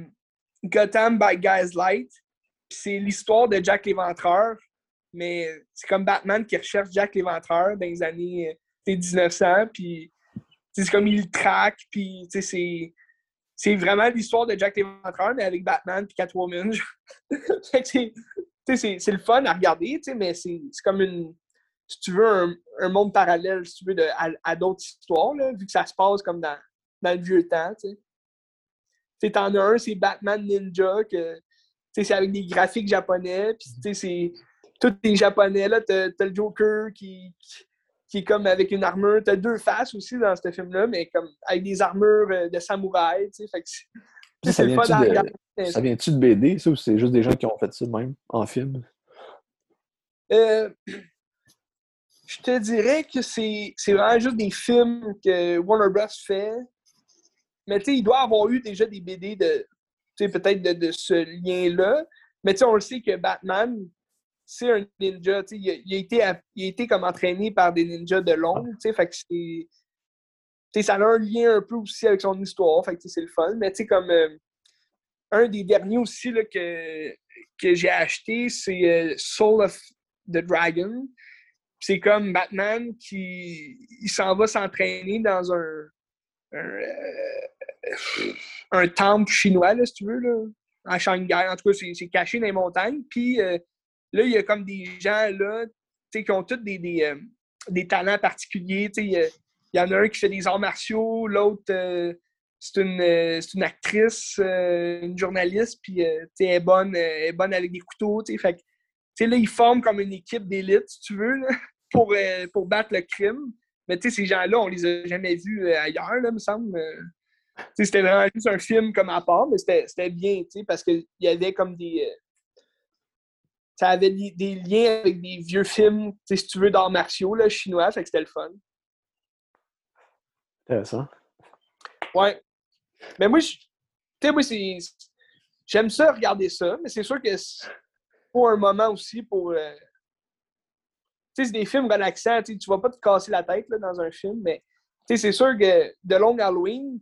Gotham by Gaslight. C'est l'histoire de Jack l'Éventreur, mais c'est comme Batman qui recherche Jack l'Éventreur dans les années 1900, euh, puis c'est comme il traque, puis c'est c'est vraiment l'histoire de Jack l'Éventreur, mais avec Batman et Catwoman. c'est le fun à regarder, mais c'est comme une, si tu veux, un, monde parallèle, si tu veux, de, à, d'autres histoires, là, vu que ça se passe comme dans, dans le vieux temps, tu sais. T'en as un, c'est Batman Ninja, que c'est avec des graphiques japonais, puis c'est tous les japonais, là, t'as le Joker qui, qui, est comme avec une armure, t'as deux faces aussi dans ce film-là, mais comme avec des armures euh, de samouraï, tu sais, fait que ça, vient-tu de, ça vient-tu de BD, ça, ou c'est juste des gens qui ont fait ça même, en film? Euh, je te dirais que c'est vraiment juste des films que Warner Bros. fait. Mais tu sais, il doit avoir eu déjà des BD de peut-être de, ce lien-là. Mais tu sais, on le sait que Batman, c'est un ninja. Il a, il, a été, il a été comme entraîné par des ninjas de longue. Fait que c'est. ça a un lien un peu aussi avec son histoire. Fait que c'est le fun. Mais tu sais, comme euh, un des derniers aussi là, que, que j'ai acheté, c'est euh, Soul of the Dragon c'est comme Batman qui il s'en va s'entraîner dans un, un, euh, temple chinois, là, si tu veux, là, à Shanghai. En tout cas, c'est caché dans les montagnes. Puis euh, là, il y a comme des gens là, qui ont tous des, euh, talents particuliers. Il y, en a un qui fait des arts martiaux, l'autre, c'est une, une, actrice, une journaliste, puis elle est bonne, est bonne avec des couteaux. Fait sais, là, ils forment comme une équipe d'élite, si tu veux, pour, euh, pour battre le crime. Mais tu sais, ces gens-là, on les a jamais vus euh, ailleurs, là, me semble. Euh. c'était vraiment juste un film comme à part, mais c'était bien, tu sais, parce qu'il y avait comme des. ça avait des, liens avec des vieux films, si tu veux, d'arts martiaux, là, chinois, fait que c'était le fun. Intéressant. Ouais. Mais moi, tu sais, moi, c'est. J'aime ça regarder ça, mais c'est sûr que pour un moment aussi pour. Euh, tu sais, c'est des films relaxants, tu vas pas te casser la tête là, dans un film, mais tu sais, c'est sûr que de Long Halloween,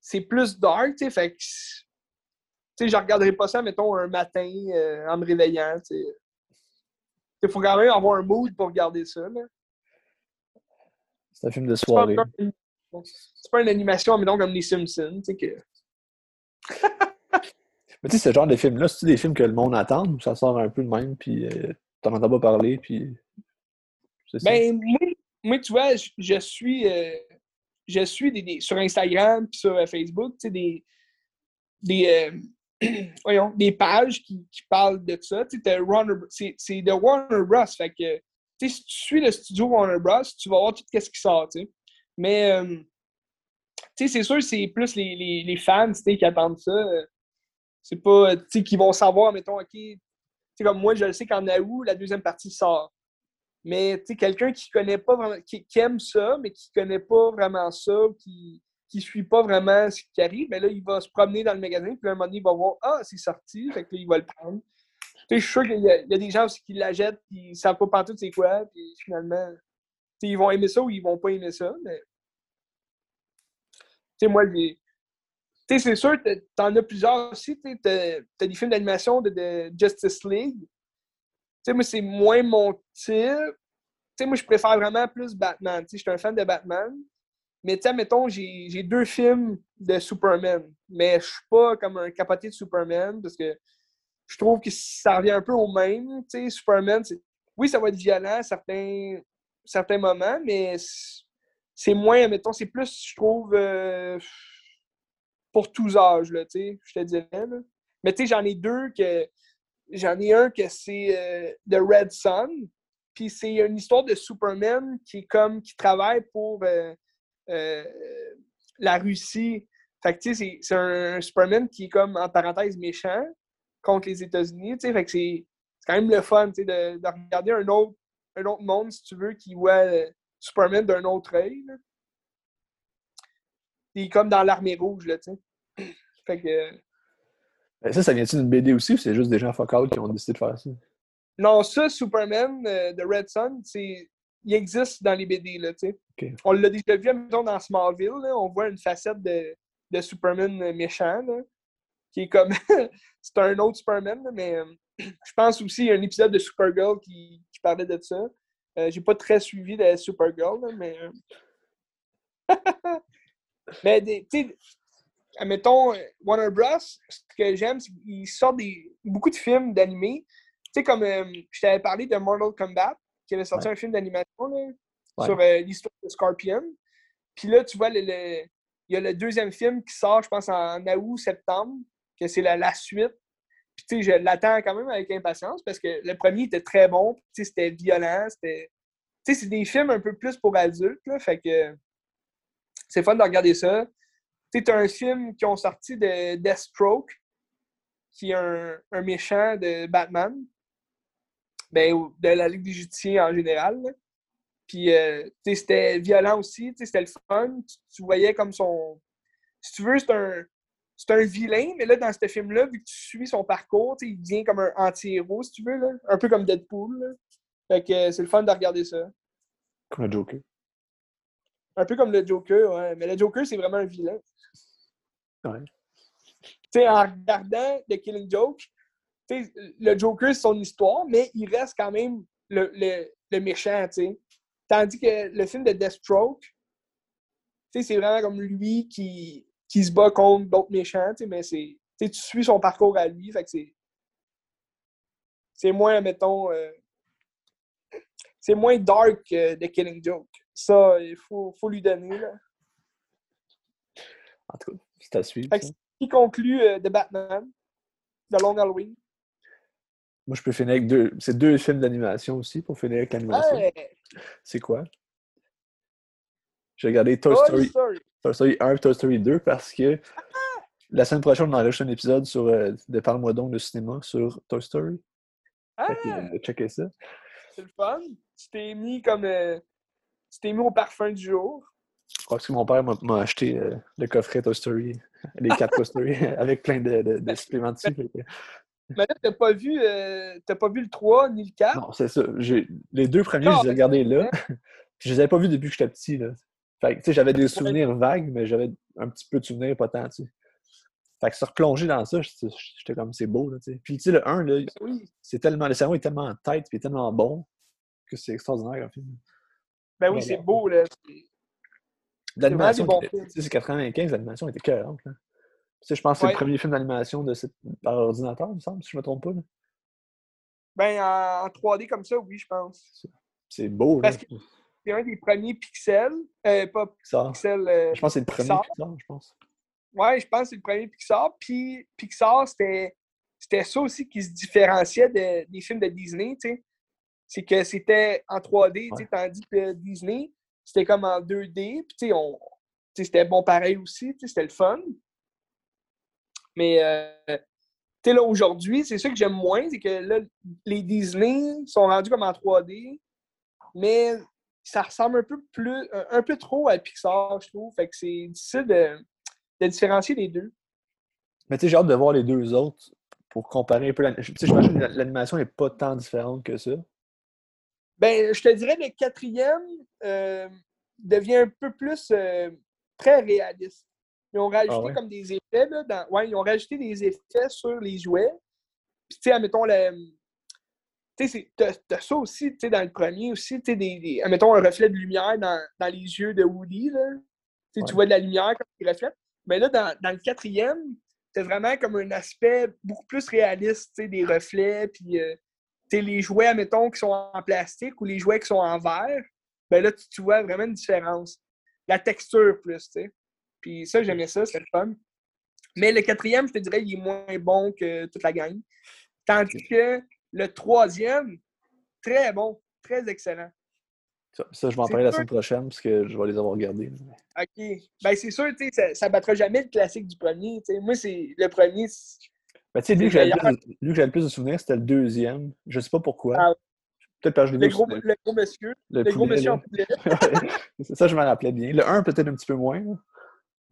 c'est plus dark, tu sais, fait que. Tu sais, je regarderai pas ça, mettons, un matin euh, en me réveillant, tu sais. Il faut quand même avoir un mood pour regarder ça, là. C'est un film de soirée. C'est pas, une animation, mais donc comme les Simpsons, tu sais, que. Mais tu sais, ce genre de film-là, c'est des films que le monde attend ou ça sort un peu de même, puis euh, t'en entends pas parler, puis. Ben, moi, tu vois, je, suis. Euh, je suis des, sur Instagram puis sur euh, Facebook, tu sais, des. Des, voyons, des pages qui, qui, parlent de ça. Tu sais, c'est de Warner Bros. Fait que, tu sais, si tu suis le studio Warner Bros., tu vas voir tout ce qui sort, tu sais. Mais, tu sais, c'est sûr, c'est plus les, les, les fans, tu sais, qui attendent ça. C'est pas, tu sais, qu'ils vont savoir, mettons, OK, tu sais, comme moi, je le sais qu'en août, la deuxième partie sort. Mais, tu sais, quelqu'un qui connaît pas vraiment, qui, aime ça, mais qui connaît pas vraiment ça, qui, qui suit pas vraiment ce qui arrive, mais ben là, il va se promener dans le magasin, puis à un moment donné, il va voir, ah, c'est sorti, fait que là, il va le prendre. Tu sais, je suis sûr qu'il y, a des gens aussi qui l'achètent, puis ils savent pas partout c'est quoi, puis finalement, tu sais, ils vont aimer ça ou ils vont pas aimer ça, mais. Tu sais, moi, j'ai sais, c'est sûr, t'en as plusieurs aussi. Tu as, des films d'animation de, Justice League. Tu sais, moi, c'est moins mon type. Tu sais, moi, je préfère vraiment plus Batman. Tu sais, je suis un fan de Batman. Mais tu sais, mettons, j'ai deux films de Superman. Mais je suis pas comme un capoté de Superman parce que je trouve que ça revient un peu au même. Tu sais, Superman, oui, ça va être violent à certains, certains moments, mais c'est moins, mettons, c'est plus, je trouve, euh, pour tous âges, là, je te dirais. Là. Mais tu sais, j'en ai deux que. J'en ai un que c'est euh, The Red Sun. Puis c'est une histoire de Superman qui est comme qui travaille pour euh, la Russie. Fait que tu sais, c'est un Superman qui est comme en parenthèse méchant contre les États-Unis. Fait que c'est quand même le fun, de, de, regarder un autre, un autre monde, si tu veux, qui voit Superman d'un autre œil. Il est comme dans l'armée rouge, là, tu sais. Fait que... Ben, ça, ça vient-tu d'une BD aussi ou c'est juste des gens focal qui ont décidé de faire ça? Non, ça, Superman euh, de Red Sun, il existe dans les BD, là, tu sais. On l'a déjà vu, mettons, dans Smallville, là, on voit une facette de, de Superman méchant, là, qui est comme... c'est un autre Superman, mais euh, je pense aussi qu'il y a un épisode de Supergirl qui, qui parlait de ça. Euh, j'ai pas très suivi de Supergirl, mais. Euh, mais, tu sais, admettons, Warner Bros., ce que j'aime, c'est qu'ils sortent des, beaucoup de films d'animés. Tu sais, comme euh, je t'avais parlé de Mortal Kombat, qui avait sorti un film d'animation sur l'histoire de Scorpion. Puis là, tu vois, le, il y a le deuxième film qui sort, je pense, en août, septembre, que c'est la, la suite. Puis, tu sais, je l'attends quand même avec impatience parce que le premier était très bon. Tu sais, c'était violent. C'était. Tu sais, c'est des films un peu plus pour adultes, là. Fait que c'est fun de regarder ça. Sais, un film qui ont sorti de Deathstroke, qui est un, méchant de Batman. Ben, de la Ligue des Justiciers en général. Puis, euh, c'était violent aussi. C'était le fun. tu voyais comme son. Si tu veux, c'est un c'est un vilain, mais là, dans ce film-là, vu que tu suis son parcours, il devient comme un anti-héros, si tu veux, là. un peu comme Deadpool. Fait que c'est le fun de regarder ça. Comme le Joker. Un peu comme le Joker, ouais. Mais le Joker, c'est vraiment un vilain. Ouais. Tu sais, en regardant The Killing Joke, le Joker, c'est son histoire, mais il reste quand même le, le, le méchant, tu sais. Tandis que le film de Deathstroke, c'est vraiment comme lui qui qui se bat contre d'autres méchants, mais c'est. Tu suis son parcours à lui, fait que c'est. C'est moins, mettons. Euh, c'est moins dark que The Killing Joke. Ça, il faut, faut lui donner. Là. En tout cas, c'est à suivre. Qui conclut euh, The Batman, The Long Halloween. Moi, je peux finir avec deux. C'est deux films d'animation aussi pour finir avec l'animation. C'est quoi? J'ai regardé Toy, Story. Toy Story 1 et Toy Story 2 parce que la semaine prochaine, on enregistre un épisode sur euh, de Parle-moi donc de cinéma sur Toy Story. Ah! Fait checker ça. C'est le fun. Tu t'es mis comme. Euh, tu t'es mis au parfum du jour? Je crois que mon père m'a acheté euh, le coffret Toy Story, les quatre Toy Story, avec plein de, de, de suppléments dessus. Mais là, t'as pas vu t'as pas vu le 3 ni le 4? Non, c'est ça. Les deux premiers, je les ai regardés là. je les avais pas vus depuis que j'étais petit. Là. Fait que, tu sais, j'avais des souvenirs vagues, mais j'avais un petit peu de souvenirs pas tant, tu sais. Fait que se replonger dans ça, j'étais comme, c'est beau, là, tu sais. Puis, tu sais, le 1, là, ben c'est tellement, le cerveau est tellement en tête, puis tellement bon, que c'est extraordinaire, en film. Ben oui, c'est beau, là. L'animation, c'est 95, l'animation était cohérente, là. Tu sais, je pense que c'est le premier film d'animation de cette... par ordinateur, il me semble, si je me trompe pas, là. Ben, en 3D comme ça, oui, je pense. C'est beau, là c'est un des premiers pixels. Euh, pas Pixar. Euh, je pense que c'est le premier Pixar, je pense. Ouais, je pense que c'est le premier Pixar. Puis Pixar, c'était, c'était ça aussi qui se différenciait des films de Disney, tu sais. C'est que c'était en 3D, tu sais, tandis que Disney, c'était comme en 2D. Puis, on, c'était bon pareil aussi, c'était le fun. Mais, euh, tu là, aujourd'hui, c'est ça que j'aime moins, c'est que là, les Disney sont rendus comme en 3D, mais ça ressemble un peu plus, un, peu trop à Pixar, je trouve. Fait que c'est difficile de, de, différencier les deux. Mais tu sais, j'ai hâte de voir les deux autres pour comparer un peu. J'imagine que l'animation n'est pas tant différente que ça. Ben, je te dirais le quatrième euh, devient un peu plus euh, très réaliste. Il Ils ont rajouté ouais? comme des effets, là. Dans... Ouais, ils ont rajouté des effets sur les jouets. Puis, tu sais, admettons, le. Tu sais, c'est- t'as t'as ça aussi, tu sais, dans le premier aussi, tu sais, des, des- admettons, un reflet de lumière dans, dans les yeux de Woody, là. Tu sais, Ouais. Tu vois de la lumière comme il reflète. Mais là, dans, dans le quatrième, t'as vraiment comme un aspect beaucoup plus réaliste, tu sais, des reflets, puis euh, les jouets, admettons, qui sont en plastique ou les jouets qui sont en verre, ben là, tu, tu vois vraiment une différence. La texture plus, tu sais. Puis ça, j'aimais ça, c'était le fun. Mais le quatrième, je te dirais, il est moins bon que toute la gang. Tandis que le troisième, très bon, très excellent. Ça, ça, je vais en C'est parler la semaine prochaine parce que je vais les avoir regardés. OK. Ben, c'est sûr, tu sais, ça, ça battra jamais le classique du premier. Moi, c'est le premier. Ben, tu sais, lui, que j'avais le plus de- lui que j'avais le plus de souvenirs, c'était le deuxième. Je sais pas pourquoi. Ah, Peut-être parce que je l'ai Le vu gros, le gros monsieur. Le Le gros monsieur en poulet. Ça, je me rappelais bien. Le 1, peut-être un petit peu moins. là.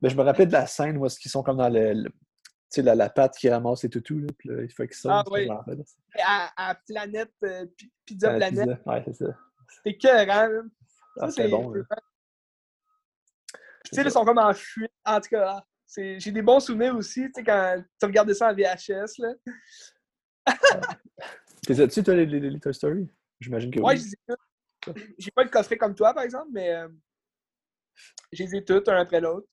Mais je me rappelais de la scène où ils sont comme dans le. le- tu sais, la, la pâte qui ramasse les toutous, là, puis là, il faut qu'ils sortent. Ah, oui. À, à Planète, euh, Pi- Pizza Ah, Planète. pizza. Ouais, c'est ça. C'est écœurant. Ah, Ça, c'est- bon. Tu sais, ils sont comme en fuite. En tout cas, j'ai des bons souvenirs aussi, tu sais, quand tu regardais ça en VHS, là. T'es as-tu, toi, les, les, les Toy Story? J'imagine que Ouais, oui. J'ai pas le coffret comme toi, par exemple, mais euh, je les ai toutes, un après l'autre.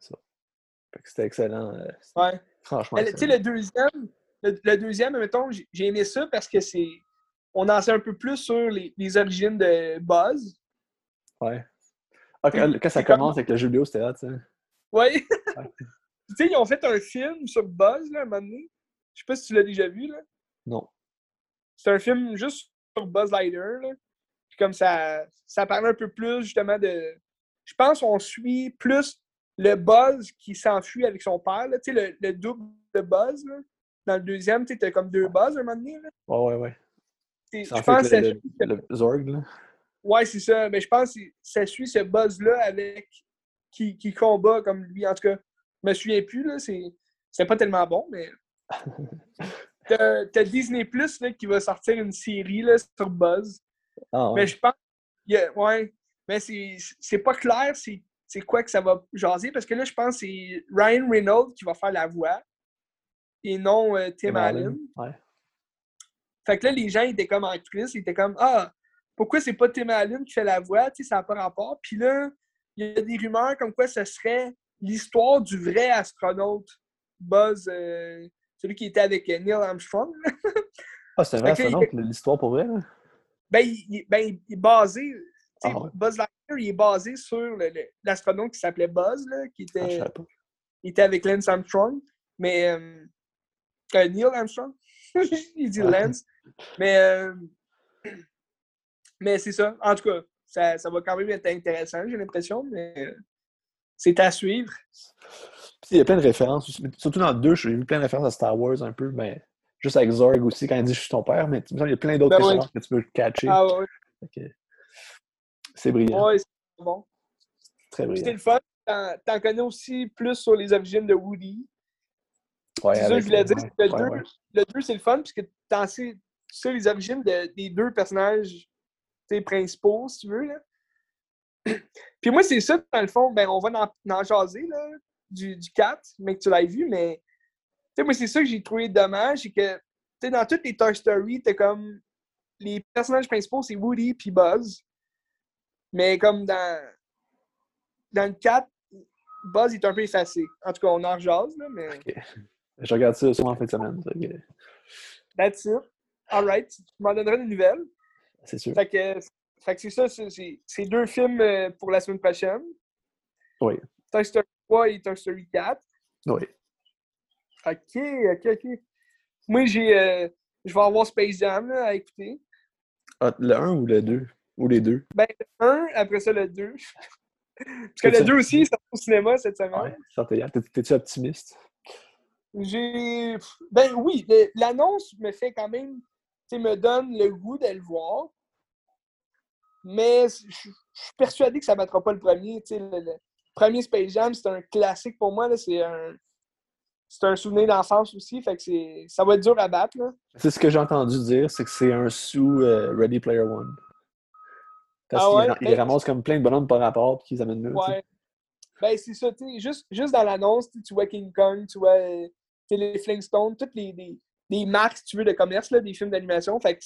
Que C'était excellent. euh, Ouais. Franchement. Tu sais, le deuxième, le, le deuxième, mettons, j'ai j'ai aimé ça parce que c'est. On en sait un peu plus sur les, les origines de Buzz. Ouais. Ah, quand, quand ça comme- commence avec le jeu vidéo, c'était hot, ça. Ouais. Ouais. tu sais, ils ont fait un film sur Buzz, là, un moment donné. Je sais pas si tu l'as déjà vu, là. Non. C'est un film juste sur Buzz Lightyear, là. Puis comme ça, ça parle un peu plus, justement, de... Je pense qu'on suit plus le Buzz qui s'enfuit avec son père, là. Tu sais, le, le double de Buzz, là. Dans le deuxième, tu sais, comme deux Buzz, un moment donné, là. Ouais, ouais, ouais. Ça Je pense que que ça le, le, le Zorg, là. Ouais, c'est ça. Mais je pense que ça suit ce buzz-là avec qui, qui combat comme lui. En tout cas, je me souviens plus, là. C'est c'est pas tellement bon, mais. T'as Disney Plus qui va sortir une série là, sur Buzz. Ah, ouais. Mais je pense. ouais. Mais c'est c'est pas clair c'est c'est quoi que ça va jaser parce que là, je pense que c'est Ryan Reynolds qui va faire la voix et non euh, Tim Tim Allen. Allen. Ouais. Fait que là, les gens ils étaient comme en crise, ils étaient comme Ah, pourquoi c'est pas Tim Allen qui fait la voix? Tu sais, ça n'a pas rapport. Puis là, il y a des rumeurs comme quoi ce serait l'histoire du vrai astronaute Buzz, euh, celui qui était avec euh, Neil Armstrong. Ah, c'est un vrai astronaute, l'histoire pour vrai, là? Ben, il, ben, il est basé. tu sais, Ah ouais. Buzz Lightyear, il est basé sur l'astronaute qui s'appelait Buzz, là, qui Ah, était, il était avec Lance Armstrong. Mais. euh, euh, Neil Armstrong? il dit. Lance. Mais. mais c'est ça. En tout cas, ça, ça va quand même être intéressant, j'ai l'impression. Mais euh, c'est à suivre. Puis, il y a plein de références Surtout dans le 2, j'ai vu plein de références à Star Wars un peu, mais juste avec Zorg aussi, quand il dit je suis ton père, mais il y a plein d'autres Ben oui. références que tu peux catcher. Ah ouais, Fait que C'est brillant. ouais, c'est bon. Très C'était brillant. le fun. T'en connais aussi plus sur les origines de Woody. Ouais, C'est ça que avec- je voulais dire. ouais, ouais, le 2, ouais. 2, c'est le fun, puisque t'en sais les origines de- des deux personnages tu principaux, si tu veux. Là. Puis moi, c'est ça, dans le fond, ben, on va en, en jaser là, du, du 4, mais que tu l'as vu, mais moi, c'est ça que j'ai trouvé dommage, c'est que dans toutes les Toy Story, t'as comme les personnages principaux, c'est Woody puis Buzz. Mais comme dans, dans le 4, Buzz est un peu effacé. En tout cas, on en rejase, là, mais. Je regarde ça sûrement en fin de semaine. That's it. All right. Tu m'en donneras des nouvelles. C'est sûr. Fait que, fait que c'est ça, c'est- deux films euh, pour la semaine prochaine. Oui. Toy Story 3 et Toy Story 4. Oui. OK, OK, OK. Moi, j'ai, euh, je vais avoir Space Jam là, à écouter. Ah, le 1 ou le 2 Ou les deux? Ben, le 1, après ça, le 2. Parce que le ça. 2 aussi, c'est au cinéma cette semaine. Ouais. T'es-tu optimiste? J'ai. Ben oui, l'annonce me fait quand même. Me donne le goût de le voir. Mais je suis persuadé que ça ne battra pas le premier. Le, le premier Space Jam, c'est un classique pour moi. C'est un. C'est un souvenir d'enfance aussi, fait que c'est, ça va être dur à battre. C'est ce que j'ai entendu dire, c'est que c'est un sous euh, Ready Player One. Parce Ah qu'ils ouais? Ben- ramassent comme plein de bonhommes par rapport puis qu'ils amènent sais. Ouais. Ben, c'est ça, tu sais, juste, juste dans l'annonce, tu vois King Kong, tu vois euh, les Flintstones, toutes les, les, les, marques, si tu veux, de commerce, là, des films d'animation. Fait que,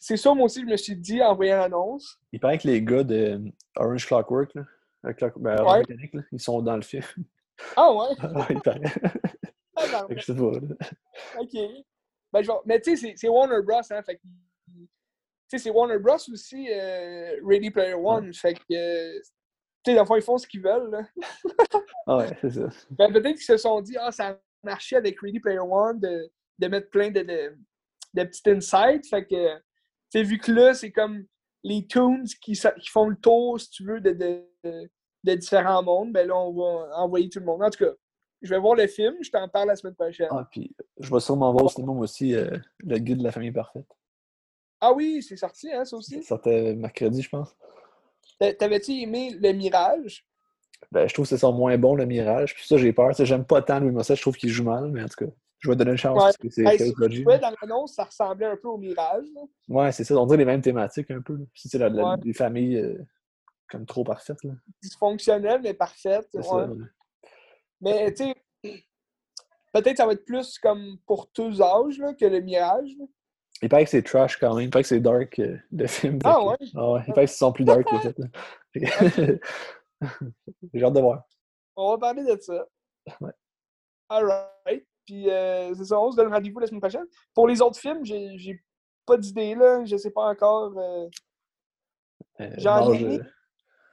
c'est ça, moi aussi, je me suis dit en voyant l'annonce. Il paraît que les gars de Orange Clockwork, là, ben, ouais. mécanique, là, ils sont dans le film. Ah ouais? ah, il paraît. Ah, je sais pas. Là. OK. Ben, je vais... Mais tu sais, c'est Warner Bros. Hein, fait que sais, c'est Warner Bros. aussi, euh, Ready Player One. Fait que, euh, tu sais, ils font ce qu'ils veulent. Là. ah ouais, c'est ça. Ben, peut-être qu'ils se sont dit, ah, ça marché avec Ready Player One de, de mettre plein de, de, de petits insights. Fait que, tu vu que là, c'est comme les tunes qui, qui, font le tour, si tu veux, de, de, de, différents mondes, ben là, on va envoyer tout le monde. En tout cas, je vais voir le film, je t'en parle la semaine prochaine. Ah, puis je vais sûrement voir au cinéma aussi euh, le guide de la famille parfaite. Ah oui, c'est sorti, hein, ça aussi? Ça sortait mercredi, je pense. T'avais-tu aimé Le Mirage? Ben, je trouve que c'est son moins bon, Le Mirage. Puis ça, j'ai peur. J'aime pas tant Louis Morissette, je trouve qu'il joue mal, mais en tout cas, je vais donner une chance parce que c'est hey, si dans l'annonce, ça ressemblait un peu au Mirage. Là. Ouais, c'est ça. On dirait les mêmes thématiques un peu. C'est la, la, des familles euh, comme trop parfaites. Là. Dysfonctionnelles, mais parfaites. Ouais. Ça, Mais tu sais, peut-être ça va être plus comme pour tous âges là, que Le Mirage. Il paraît que c'est trash quand même. Il paraît que c'est dark, euh, le film. Ah ouais? Ah ouais? Il paraît que c'est plus dark que fait. J'ai hâte de voir. On va parler de ça. Ouais. Alright. Puis euh, c'est ça, on se donne rendez-vous la semaine prochaine. Pour les autres films, j'ai pas d'idée là. Je sais pas encore. Euh... euh J'en ai mis.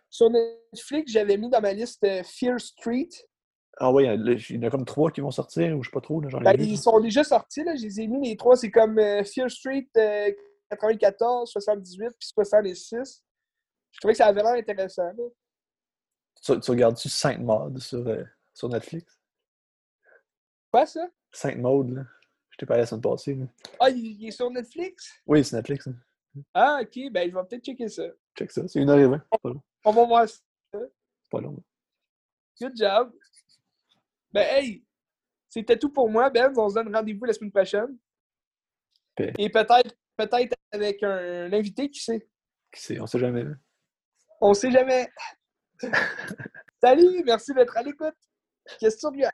Sur Netflix, j'avais mis dans ma liste euh, Fear Street. Ah oui, il y en a comme trois qui vont sortir, ou je sais pas trop. Là, ben, ils sont déjà sortis, là. je les ai mis les trois. C'est comme Fear Street 94, 78 puis 66. Je trouvais que ça avait l'air intéressant. Là. Tu, tu regardes-tu Saint Mode sur, euh, sur Netflix? Quoi ça? Saint Mode, là. Je t'ai parlé la semaine passée. Là. Ah, il, est sur Netflix? Oui, c'est Netflix. Hein. Ah, ok, ben je vais peut-être checker ça. Check ça, c'est une heure et vingt. On va voir ça. C'est pas long. Good job. Ben, hey, c'était tout pour moi, Ben. On se donne rendez-vous la semaine prochaine. Et peut-être peut-être avec un, invité, qui sait? Qui sait, on sait jamais. On sait jamais. Salut, merci d'être à l'écoute. Question bien.